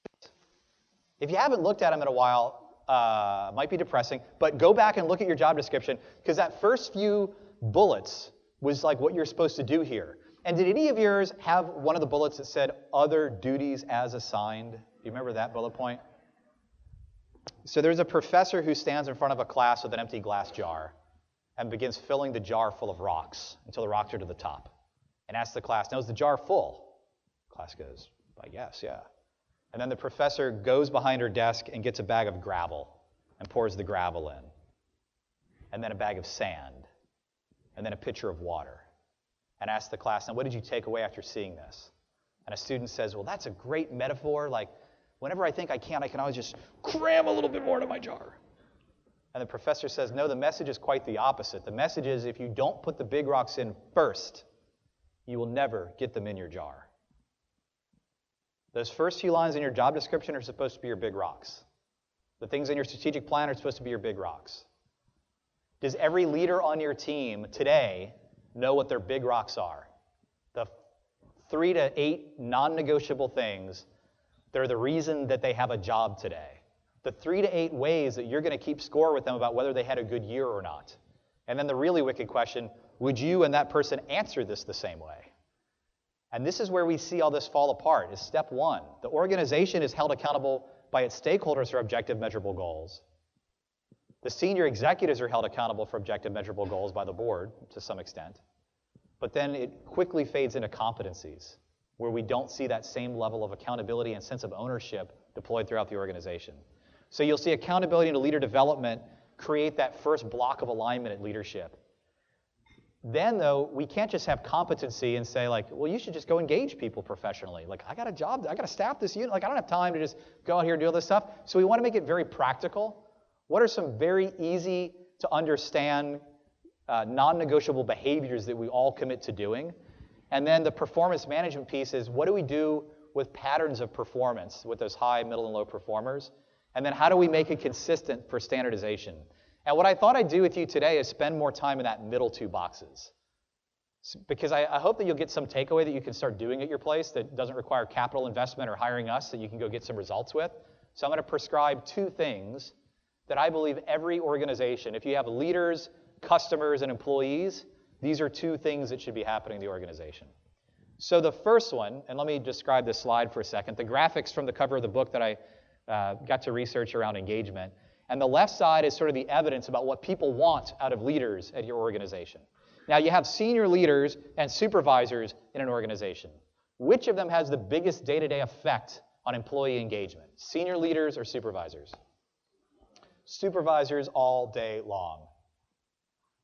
If you haven't looked at them in a while, uh, might be depressing, but go back and look at your job description because that first few bullets was like what you're supposed to do here. And did any of yours have one of the bullets that said other duties as assigned? Do you remember that bullet point? So there's a professor who stands in front of a class with an empty glass jar and begins filling the jar full of rocks until the rocks are to the top and asks the class, Now is the jar full? Class goes, I guess, yeah. And then the professor goes behind her desk and gets a bag of gravel and pours the gravel in. And then a bag of sand. And then a pitcher of water. And asks the class, Now, what did you take away after seeing this? And a student says, Well, that's a great metaphor. Like, whenever I think I can't, I can always just cram a little bit more into my jar. And the professor says, No, the message is quite the opposite. The message is if you don't put the big rocks in first, you will never get them in your jar. Those first few lines in your job description are supposed to be your big rocks. The things in your strategic plan are supposed to be your big rocks. Does every leader on your team today know what their big rocks are? The three to eight non negotiable things that are the reason that they have a job today. The three to eight ways that you're going to keep score with them about whether they had a good year or not. And then the really wicked question would you and that person answer this the same way? And this is where we see all this fall apart. Is step one. The organization is held accountable by its stakeholders for objective, measurable goals. The senior executives are held accountable for objective, measurable goals by the board to some extent. But then it quickly fades into competencies where we don't see that same level of accountability and sense of ownership deployed throughout the organization. So you'll see accountability and leader development create that first block of alignment at leadership. Then, though, we can't just have competency and say, like, well, you should just go engage people professionally. Like, I got a job, I got to staff this unit. Like, I don't have time to just go out here and do all this stuff. So, we want to make it very practical. What are some very easy to understand, uh, non negotiable behaviors that we all commit to doing? And then the performance management piece is what do we do with patterns of performance with those high, middle, and low performers? And then how do we make it consistent for standardization? And what I thought I'd do with you today is spend more time in that middle two boxes. Because I, I, hope that you'll get some takeaway that you can start doing at your place that doesn't require capital investment or hiring us that you can go get some results with. So I'm going to prescribe two things that I believe every organization, if you have leaders, customers, and employees, these are two things that should be happening in the organization. So the first one, and let me describe this slide for a second. The graphics from the cover of the book that I uh, got to research around engagement and the left side is sort of the evidence about what people want out of leaders at your organization. Now, you have senior leaders and supervisors in an organization. Which of them has the biggest day to day effect on employee engagement? Senior leaders or supervisors? Supervisors all day long.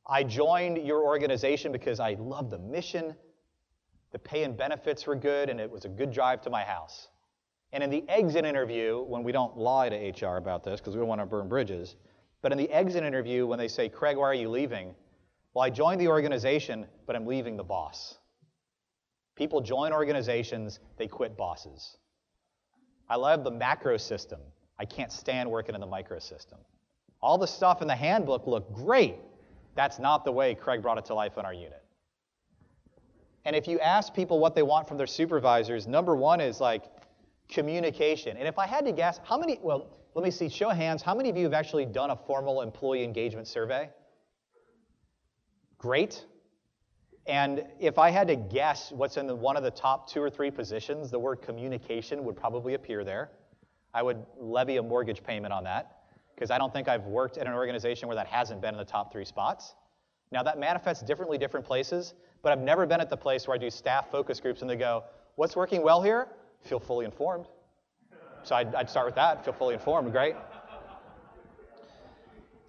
I joined your organization because I loved the mission, the pay and benefits were good, and it was a good drive to my house. And in the exit interview, when we don't lie to HR about this because we don't want to burn bridges, but in the exit interview, when they say, Craig, why are you leaving? Well, I joined the organization, but I'm leaving the boss. People join organizations, they quit bosses. I love the macro system. I can't stand working in the micro system. All the stuff in the handbook looked great. That's not the way Craig brought it to life in our unit. And if you ask people what they want from their supervisors, number one is like communication. And if I had to guess, how many, well, let me see, show of hands, how many of you have actually done a formal employee engagement survey? Great. And if I had to guess what's in the, one of the top two or three positions, the word communication would probably appear there. I would levy a mortgage payment on that because I don't think I've worked at an organization where that hasn't been in the top three spots. Now, that manifests differently different places, but I've never been at the place where I do staff focus groups and they go, What's working well here? Feel fully informed. So I'd, I'd start with that, feel fully informed, great.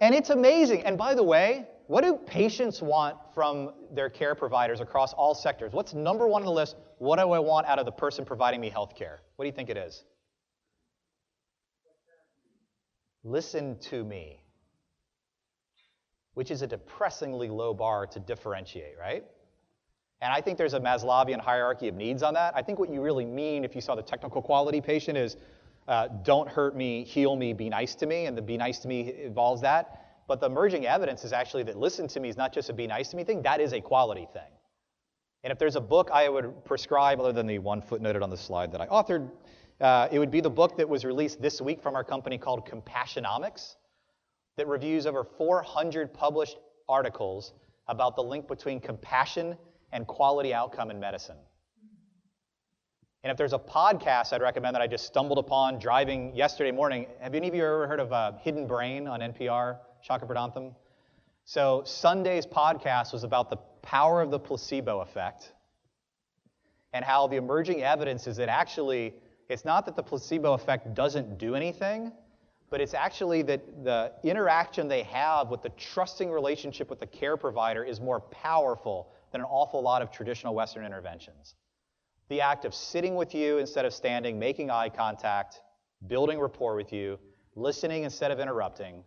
And it's amazing. And by the way, what do patients want from their care providers across all sectors? What's number one on the list? What do I want out of the person providing me health care? What do you think it is? Listen to me which is a depressingly low bar to differentiate, right? And I think there's a Maslowian hierarchy of needs on that. I think what you really mean if you saw the technical quality patient is uh, don't hurt me, heal me, be nice to me, and the be nice to me involves that. But the emerging evidence is actually that listen to me is not just a be nice to me thing, that is a quality thing. And if there's a book I would prescribe, other than the one footnoted on the slide that I authored, uh, it would be the book that was released this week from our company called Compassionomics that reviews over 400 published articles about the link between compassion and quality outcome in medicine. And if there's a podcast I'd recommend that I just stumbled upon driving yesterday morning, have any of you ever heard of uh, Hidden Brain on NPR, Shankar Vedantam? So Sunday's podcast was about the power of the placebo effect and how the emerging evidence is that actually it's not that the placebo effect doesn't do anything, but it's actually that the interaction they have with the trusting relationship with the care provider is more powerful than an awful lot of traditional Western interventions. The act of sitting with you instead of standing, making eye contact, building rapport with you, listening instead of interrupting,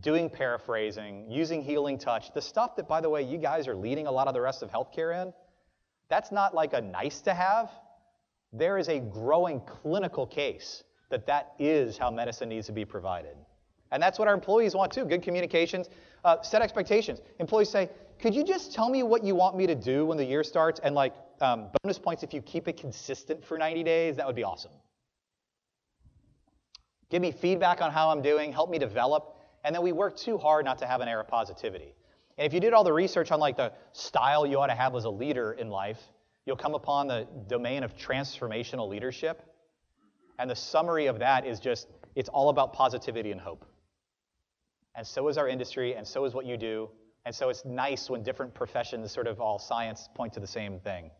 doing paraphrasing, using healing touch, the stuff that, by the way, you guys are leading a lot of the rest of healthcare in, that's not like a nice to have. There is a growing clinical case that that is how medicine needs to be provided. And that's what our employees want too good communications, uh, set expectations. Employees say, Could you just tell me what you want me to do when the year starts? And like um, bonus points if you keep it consistent for 90 days, that would be awesome. Give me feedback on how I'm doing, help me develop. And then we work too hard not to have an air of positivity. And if you did all the research on like the style you ought to have as a leader in life, you'll come upon the domain of transformational leadership. And the summary of that is just it's all about positivity and hope. And so is our industry, and so is what you do. And so it's nice when different professions, sort of all science, point to the same thing.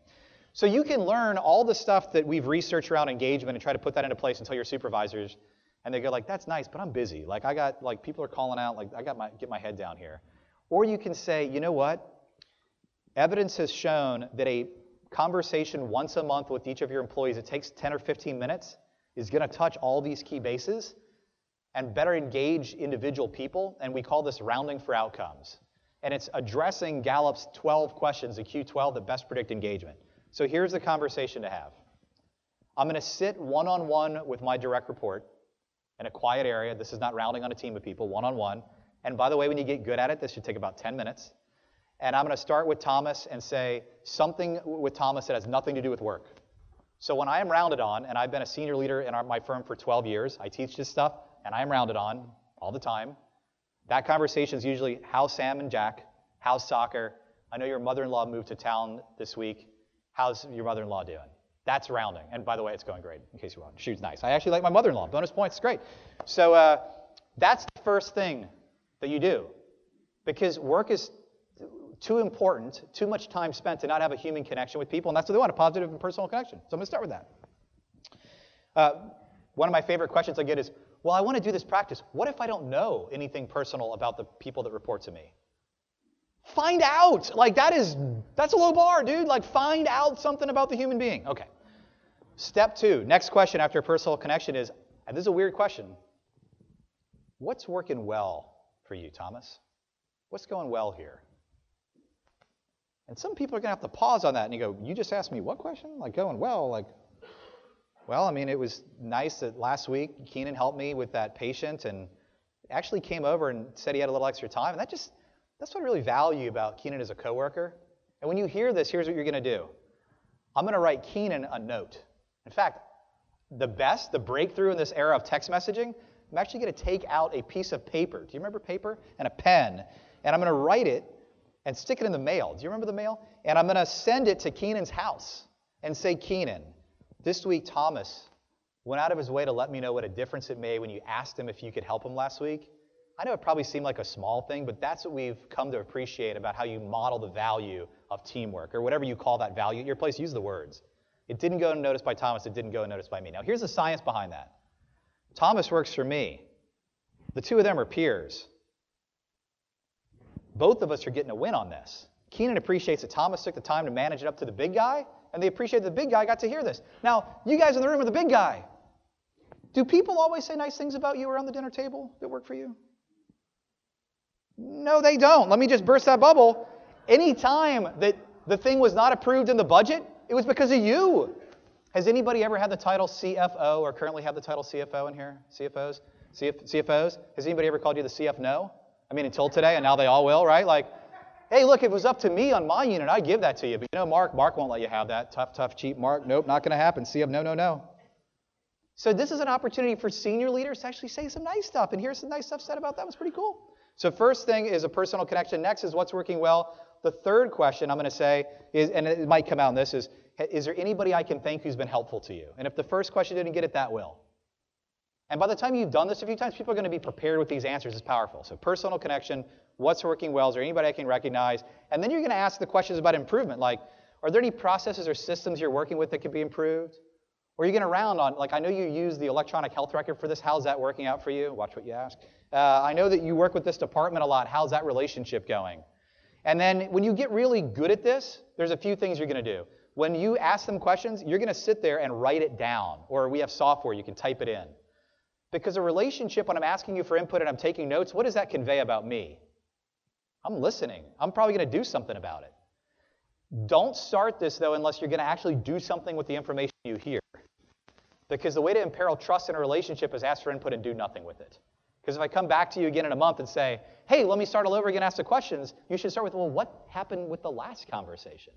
So you can learn all the stuff that we've researched around engagement and try to put that into place tell your supervisors. And they go like, that's nice, but I'm busy. Like I got like people are calling out, like I got my get my head down here. Or you can say, you know what? Evidence has shown that a conversation once a month with each of your employees, it takes 10 or 15 minutes, is going to touch all these key bases and better engage individual people, and we call this rounding for outcomes. And it's addressing Gallup's 12 questions, the Q12 that best predict engagement. So here's the conversation to have. I'm going to sit one on one with my direct report in a quiet area. This is not rounding on a team of people, one on one. And by the way, when you get good at it, this should take about 10 minutes. And I'm going to start with Thomas and say something with Thomas that has nothing to do with work. So when I am rounded on, and I've been a senior leader in our, my firm for 12 years, I teach this stuff, and I am rounded on all the time. That conversation is usually how's Sam and Jack? How's soccer? I know your mother-in-law moved to town this week. How's your mother-in-law doing? That's rounding. And by the way, it's going great, in case you're wondering. She's nice. I actually like my mother-in-law. Bonus points, great. So uh, that's the first thing that you do. Because work is too important, too much time spent to not have a human connection with people, and that's what they want a positive and personal connection. So I'm going to start with that. Uh, one of my favorite questions I get is, well, I want to do this practice. What if I don't know anything personal about the people that report to me? Find out. Like that is that's a low bar, dude. Like find out something about the human being. Okay. Step two. Next question after personal connection is, and this is a weird question. What's working well for you, Thomas? What's going well here? And some people are going to have to pause on that and you go, You just asked me what question? Like going, well, like, well, I mean, it was nice that last week Keenan helped me with that patient and actually came over and said he had a little extra time. And that just, that's what I really value about Keenan as a coworker. And when you hear this, here's what you're going to do I'm going to write Keenan a note. In fact, the best, the breakthrough in this era of text messaging, I'm actually going to take out a piece of paper. Do you remember paper? And a pen. And I'm going to write it and stick it in the mail. Do you remember the mail? And I'm going to send it to Keenan's house and say, Keenan, this week Thomas went out of his way to let me know what a difference it made when you asked him if you could help him last week. I know it probably seemed like a small thing, but that's what we've come to appreciate about how you model the value of teamwork, or whatever you call that value your place. Use the words. It didn't go unnoticed by Thomas, it didn't go unnoticed by me. Now, here's the science behind that Thomas works for me, the two of them are peers. Both of us are getting a win on this. Keenan appreciates that Thomas took the time to manage it up to the big guy, and they appreciate that the big guy got to hear this. Now, you guys in the room are the big guy. Do people always say nice things about you around the dinner table that work for you? No, they don't. Let me just burst that bubble. Anytime that the thing was not approved in the budget, it was because of you. Has anybody ever had the title CFO or currently have the title CFO in here? CFOs? CF, CFOs? Has anybody ever called you the CF no? I mean, until today, and now they all will, right? Like, hey, look, if it was up to me on my unit, I'd give that to you. But you know, Mark, Mark won't let you have that. Tough, tough, cheap Mark. Nope, not going to happen. See him. no, no, no. So this is an opportunity for senior leaders to actually say some nice stuff. And here's some nice stuff said about that. was pretty cool. So first thing is a personal connection. Next is what's working well. The third question I'm going to say is, and it might come out in this, is is there anybody I can thank who's been helpful to you? And if the first question didn't get it, that will. And by the time you've done this a few times, people are going to be prepared with these answers. It's powerful. So personal connection, what's working well? Is there anybody I can recognize? And then you're going to ask the questions about improvement, like, are there any processes or systems you're working with that could be improved? Or are you going to round on, like, I know you use the electronic health record for this. How's that working out for you? Watch what you ask. Uh, I know that you work with this department a lot. How's that relationship going? And then when you get really good at this, there's a few things you're going to do. When you ask them questions, you're going to sit there and write it down. Or we have software, you can type it in. Because a relationship, when I'm asking you for input and I'm taking notes, what does that convey about me? I'm listening. I'm probably going to do something about it. Don't start this, though, unless you're going to actually do something with the information you hear. Because the way to imperil trust in a relationship is ask for input and do nothing with it. Because if I come back to you again in a month and say, hey, let me start all over again, ask the questions, you should start with, well, what happened with the last conversation?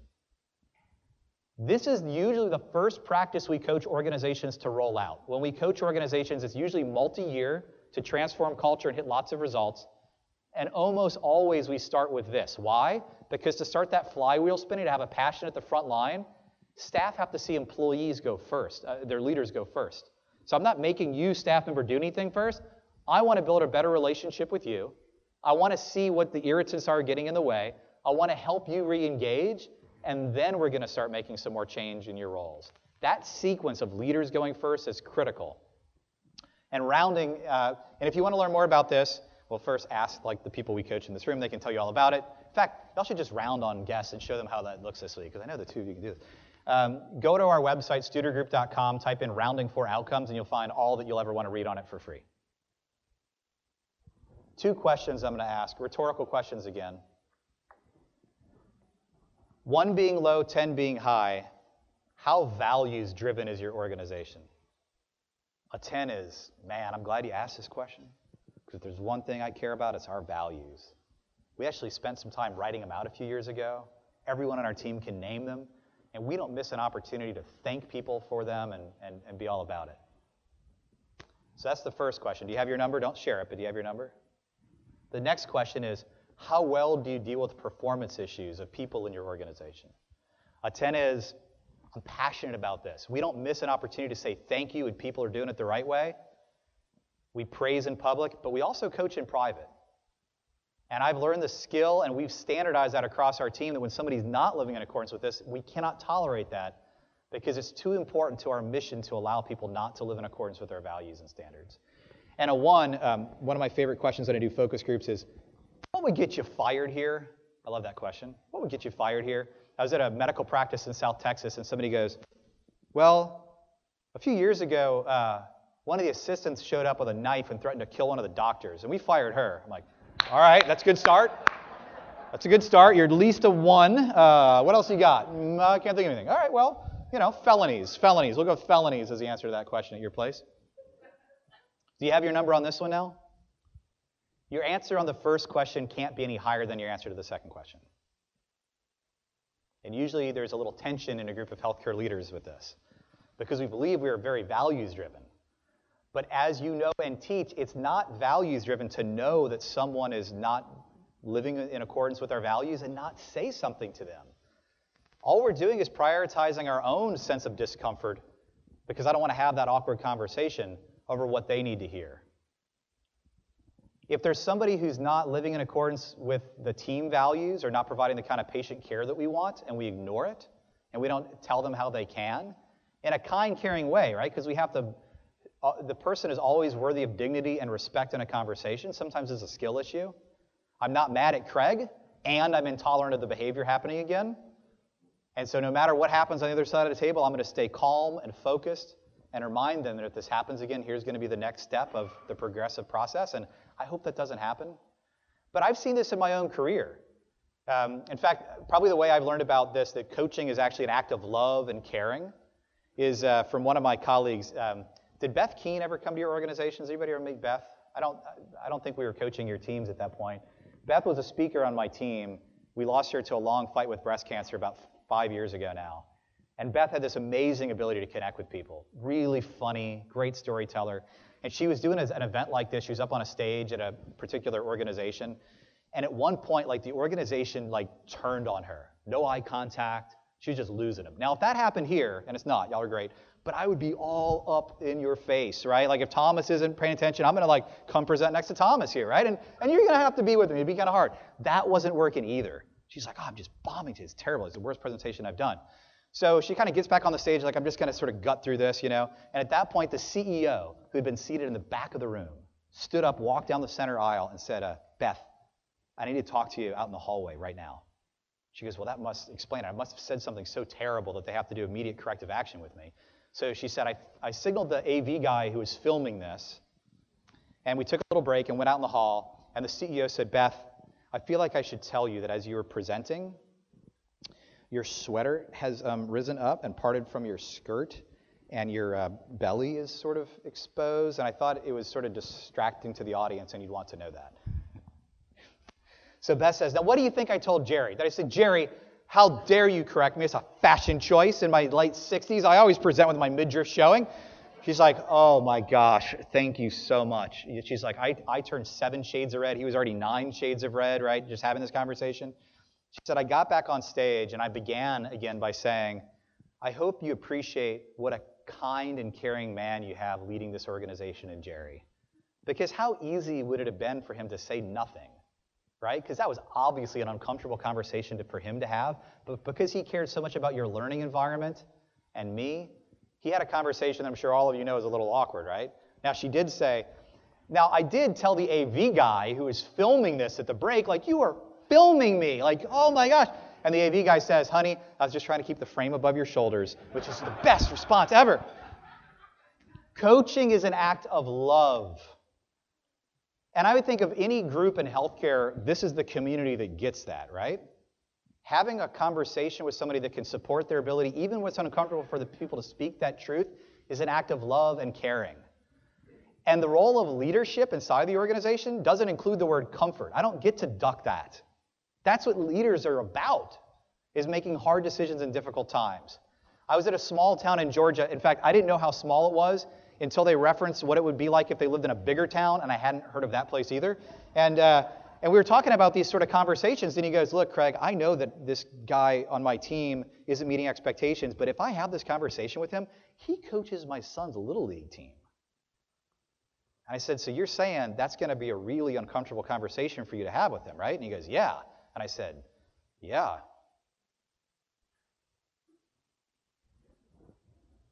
This is usually the first practice we coach organizations to roll out. When we coach organizations, it's usually multi year to transform culture and hit lots of results. And almost always we start with this. Why? Because to start that flywheel spinning, to have a passion at the front line, staff have to see employees go first, uh, their leaders go first. So I'm not making you, staff member, do anything first. I want to build a better relationship with you. I want to see what the irritants are getting in the way. I want to help you re engage and then we're going to start making some more change in your roles. That sequence of leaders going first is critical. And rounding, uh, and if you want to learn more about this, well, first ask like the people we coach in this room; they can tell you all about it. In fact, y'all should just round on guests and show them how that looks this week, because I know the two of you can do this. Um, go to our website, studergroup.com, type in rounding for outcomes, and you'll find all that you'll ever want to read on it for free. Two questions I'm going to ask, rhetorical questions again. One being low, 10 being high, how values driven is your organization? A 10 is, man, I'm glad you asked this question. Because if there's one thing I care about, it's our values. We actually spent some time writing them out a few years ago. Everyone on our team can name them, and we don't miss an opportunity to thank people for them and, and, and be all about it. So that's the first question. Do you have your number? Don't share it, but do you have your number? The next question is, how well do you deal with performance issues of people in your organization? A 10 is, I'm passionate about this. We don't miss an opportunity to say thank you and people are doing it the right way. We praise in public, but we also coach in private. And I've learned the skill, and we've standardized that across our team that when somebody's not living in accordance with this, we cannot tolerate that because it's too important to our mission to allow people not to live in accordance with our values and standards. And a one, um, one of my favorite questions that I do focus groups is what would get you fired here? I love that question. What would get you fired here? I was at a medical practice in South Texas, and somebody goes, Well, a few years ago, uh, one of the assistants showed up with a knife and threatened to kill one of the doctors, and we fired her. I'm like, All right, that's a good start. That's a good start. You're at least a one. Uh, what else you got? Mm, I can't think of anything. All right, well, you know, felonies. Felonies. We'll go felonies as the answer to that question at your place. Do you have your number on this one now? Your answer on the first question can't be any higher than your answer to the second question. And usually there's a little tension in a group of healthcare leaders with this because we believe we are very values driven. But as you know and teach, it's not values driven to know that someone is not living in accordance with our values and not say something to them. All we're doing is prioritizing our own sense of discomfort because I don't want to have that awkward conversation over what they need to hear. If there's somebody who's not living in accordance with the team values or not providing the kind of patient care that we want and we ignore it and we don't tell them how they can in a kind, caring way, right? Because we have to, the person is always worthy of dignity and respect in a conversation. Sometimes it's a skill issue. I'm not mad at Craig and I'm intolerant of the behavior happening again. And so no matter what happens on the other side of the table, I'm going to stay calm and focused and remind them that if this happens again, here's going to be the next step of the progressive process. And I hope that doesn't happen. But I've seen this in my own career. Um, in fact, probably the way I've learned about this, that coaching is actually an act of love and caring, is uh, from one of my colleagues. Um, did Beth Keene ever come to your organization? Does anybody ever meet Beth? I don't, I don't think we were coaching your teams at that point. Beth was a speaker on my team. We lost her to a long fight with breast cancer about five years ago now. And Beth had this amazing ability to connect with people. Really funny, great storyteller. And she was doing an event like this. She was up on a stage at a particular organization. And at one point, like the organization like turned on her. No eye contact. She was just losing them. Now, if that happened here, and it's not, y'all are great, but I would be all up in your face, right? Like if Thomas isn't paying attention, I'm gonna like come present next to Thomas here, right? And, and you're gonna have to be with me. It'd be kind of hard. That wasn't working either. She's like, oh, I'm just bombing it. It's terrible. It's the worst presentation I've done. So she kind of gets back on the stage, like, I'm just to sort of gut through this, you know. And at that point, the CEO, who had been seated in the back of the room, stood up, walked down the center aisle, and said, uh, Beth, I need to talk to you out in the hallway right now. She goes, Well, that must explain it. I must have said something so terrible that they have to do immediate corrective action with me. So she said, I, I signaled the AV guy who was filming this, and we took a little break and went out in the hall. And the CEO said, Beth, I feel like I should tell you that as you were presenting, your sweater has um, risen up and parted from your skirt, and your uh, belly is sort of exposed. And I thought it was sort of distracting to the audience, and you'd want to know that. So Beth says, Now, what do you think I told Jerry? That I said, Jerry, how dare you correct me? It's a fashion choice in my late 60s. I always present with my midriff showing. She's like, Oh my gosh, thank you so much. She's like, I, I turned seven shades of red. He was already nine shades of red, right? Just having this conversation. She said, I got back on stage and I began again by saying, I hope you appreciate what a kind and caring man you have leading this organization in Jerry. Because how easy would it have been for him to say nothing, right? Because that was obviously an uncomfortable conversation to, for him to have. But because he cared so much about your learning environment and me, he had a conversation I'm sure all of you know is a little awkward, right? Now, she did say, now, I did tell the AV guy who was filming this at the break, like, you are filming me. Like, oh my gosh. And the AV guy says, honey, I was just trying to keep the frame above your shoulders, which is the best response ever. Coaching is an act of love. And I would think of any group in healthcare, this is the community that gets that, right? Having a conversation with somebody that can support their ability, even when it's uncomfortable for the people to speak that truth, is an act of love and caring. And the role of leadership inside the organization doesn't include the word comfort. I don't get to duck that. That's what leaders are about, is making hard decisions in difficult times. I was at a small town in Georgia. In fact, I didn't know how small it was until they referenced what it would be like if they lived in a bigger town, and I hadn't heard of that place either. And, uh, and we were talking about these sort of conversations, and he goes, Look, Craig, I know that this guy on my team isn't meeting expectations, but if I have this conversation with him, he coaches my son's little league team. And I said, So you're saying that's going to be a really uncomfortable conversation for you to have with him, right? And he goes, Yeah. And I said, Yeah.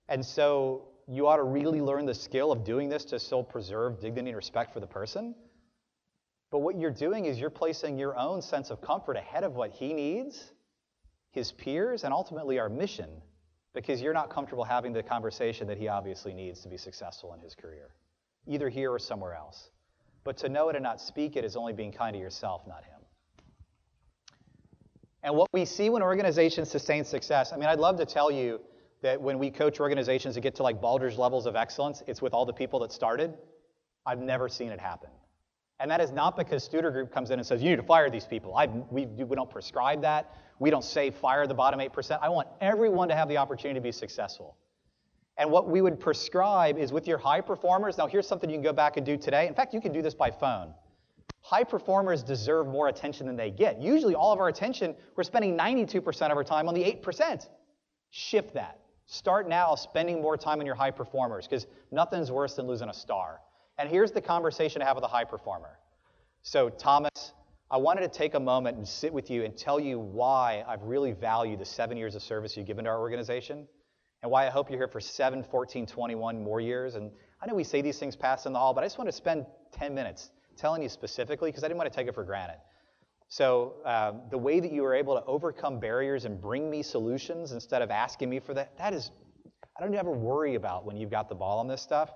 And so you ought to really learn the skill of doing this to still preserve dignity and respect for the person. But what you're doing is you're placing your own sense of comfort ahead of what he needs, his peers, and ultimately our mission, because you're not comfortable having the conversation that he obviously needs to be successful in his career, either here or somewhere else. But to know it and not speak it is only being kind to yourself, not him. And what we see when organizations sustain success, I mean, I'd love to tell you that when we coach organizations to get to like Baldrige levels of excellence, it's with all the people that started. I've never seen it happen. And that is not because Studer Group comes in and says, you need to fire these people. I, we, we don't prescribe that. We don't say fire the bottom 8%. I want everyone to have the opportunity to be successful. And what we would prescribe is with your high performers. Now, here's something you can go back and do today. In fact, you can do this by phone. High performers deserve more attention than they get. Usually, all of our attention, we're spending 92% of our time on the 8%. Shift that. Start now spending more time on your high performers because nothing's worse than losing a star. And here's the conversation to have with a high performer. So, Thomas, I wanted to take a moment and sit with you and tell you why I've really valued the seven years of service you've given to our organization and why I hope you're here for 7, 14, 21 more years. And I know we say these things pass in the hall, but I just want to spend 10 minutes telling you specifically because I didn't want to take it for granted. So, uh, the way that you were able to overcome barriers and bring me solutions instead of asking me for that, that is, I don't ever worry about when you've got the ball on this stuff.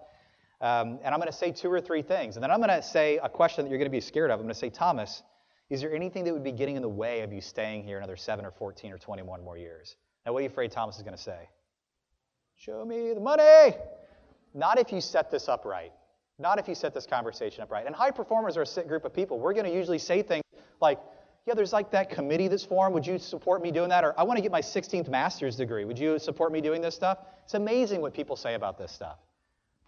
Um, and I'm going to say two or three things. And then I'm going to say a question that you're going to be scared of. I'm going to say, Thomas, is there anything that would be getting in the way of you staying here another 7 or 14 or 21 more years? Now, what are you afraid Thomas is going to say? Show me the money. Not if you set this up right. Not if you set this conversation up right. And high performers are a group of people. We're going to usually say things like, yeah, there's like that committee that's formed. Would you support me doing that? Or I want to get my 16th master's degree. Would you support me doing this stuff? It's amazing what people say about this stuff.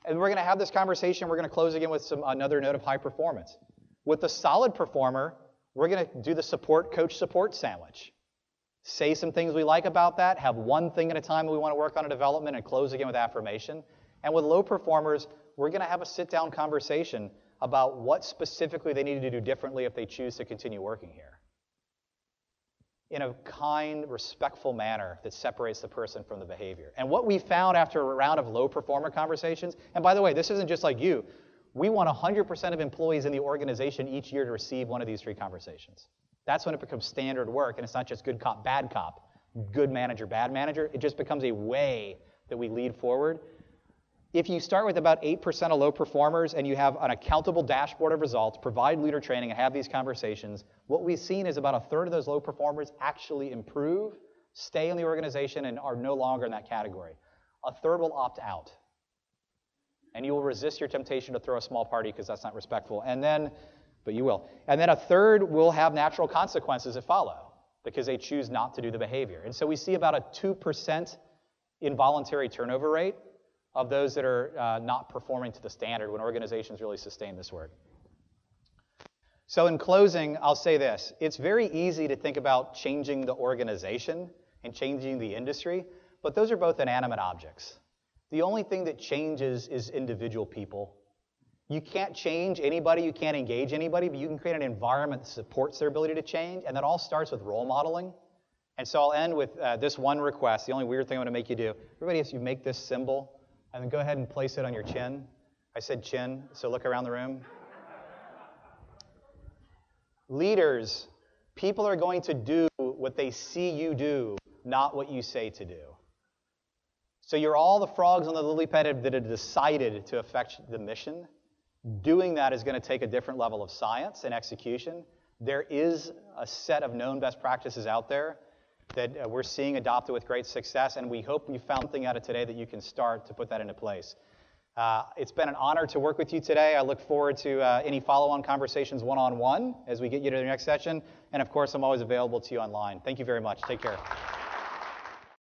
And we're going to have this conversation. We're going to close again with some, another note of high performance. With the solid performer, we're going to do the support coach support sandwich. Say some things we like about that, have one thing at a time we want to work on a development, and close again with affirmation. And with low performers, we're going to have a sit down conversation about what specifically they need to do differently if they choose to continue working here in a kind, respectful manner that separates the person from the behavior. And what we found after a round of low performer conversations, and by the way, this isn't just like you, we want 100% of employees in the organization each year to receive one of these three conversations. That's when it becomes standard work, and it's not just good cop, bad cop, good manager, bad manager. It just becomes a way that we lead forward. If you start with about 8% of low performers and you have an accountable dashboard of results, provide leader training, and have these conversations, what we've seen is about a third of those low performers actually improve, stay in the organization, and are no longer in that category. A third will opt out. And you will resist your temptation to throw a small party because that's not respectful. And then, but you will. And then a third will have natural consequences that follow because they choose not to do the behavior. And so we see about a 2% involuntary turnover rate of those that are uh, not performing to the standard when organizations really sustain this work. So, in closing, I'll say this it's very easy to think about changing the organization and changing the industry, but those are both inanimate objects. The only thing that changes is individual people. You can't change anybody, you can't engage anybody, but you can create an environment that supports their ability to change, and that all starts with role modeling. And so I'll end with uh, this one request. The only weird thing I'm going to make you do. Everybody, as you make this symbol, and then go ahead and place it on your chin. I said chin, so look around the room. Leaders, people are going to do what they see you do, not what you say to do. So you're all the frogs on the lily pad that have decided to affect the mission. Doing that is going to take a different level of science and execution. There is a set of known best practices out there that uh, we're seeing adopted with great success, and we hope you found something out of today that you can start to put that into place. Uh, it's been an honor to work with you today. I look forward to uh, any follow on conversations one on one as we get you to the next session. And of course, I'm always available to you online. Thank you very much. Take care.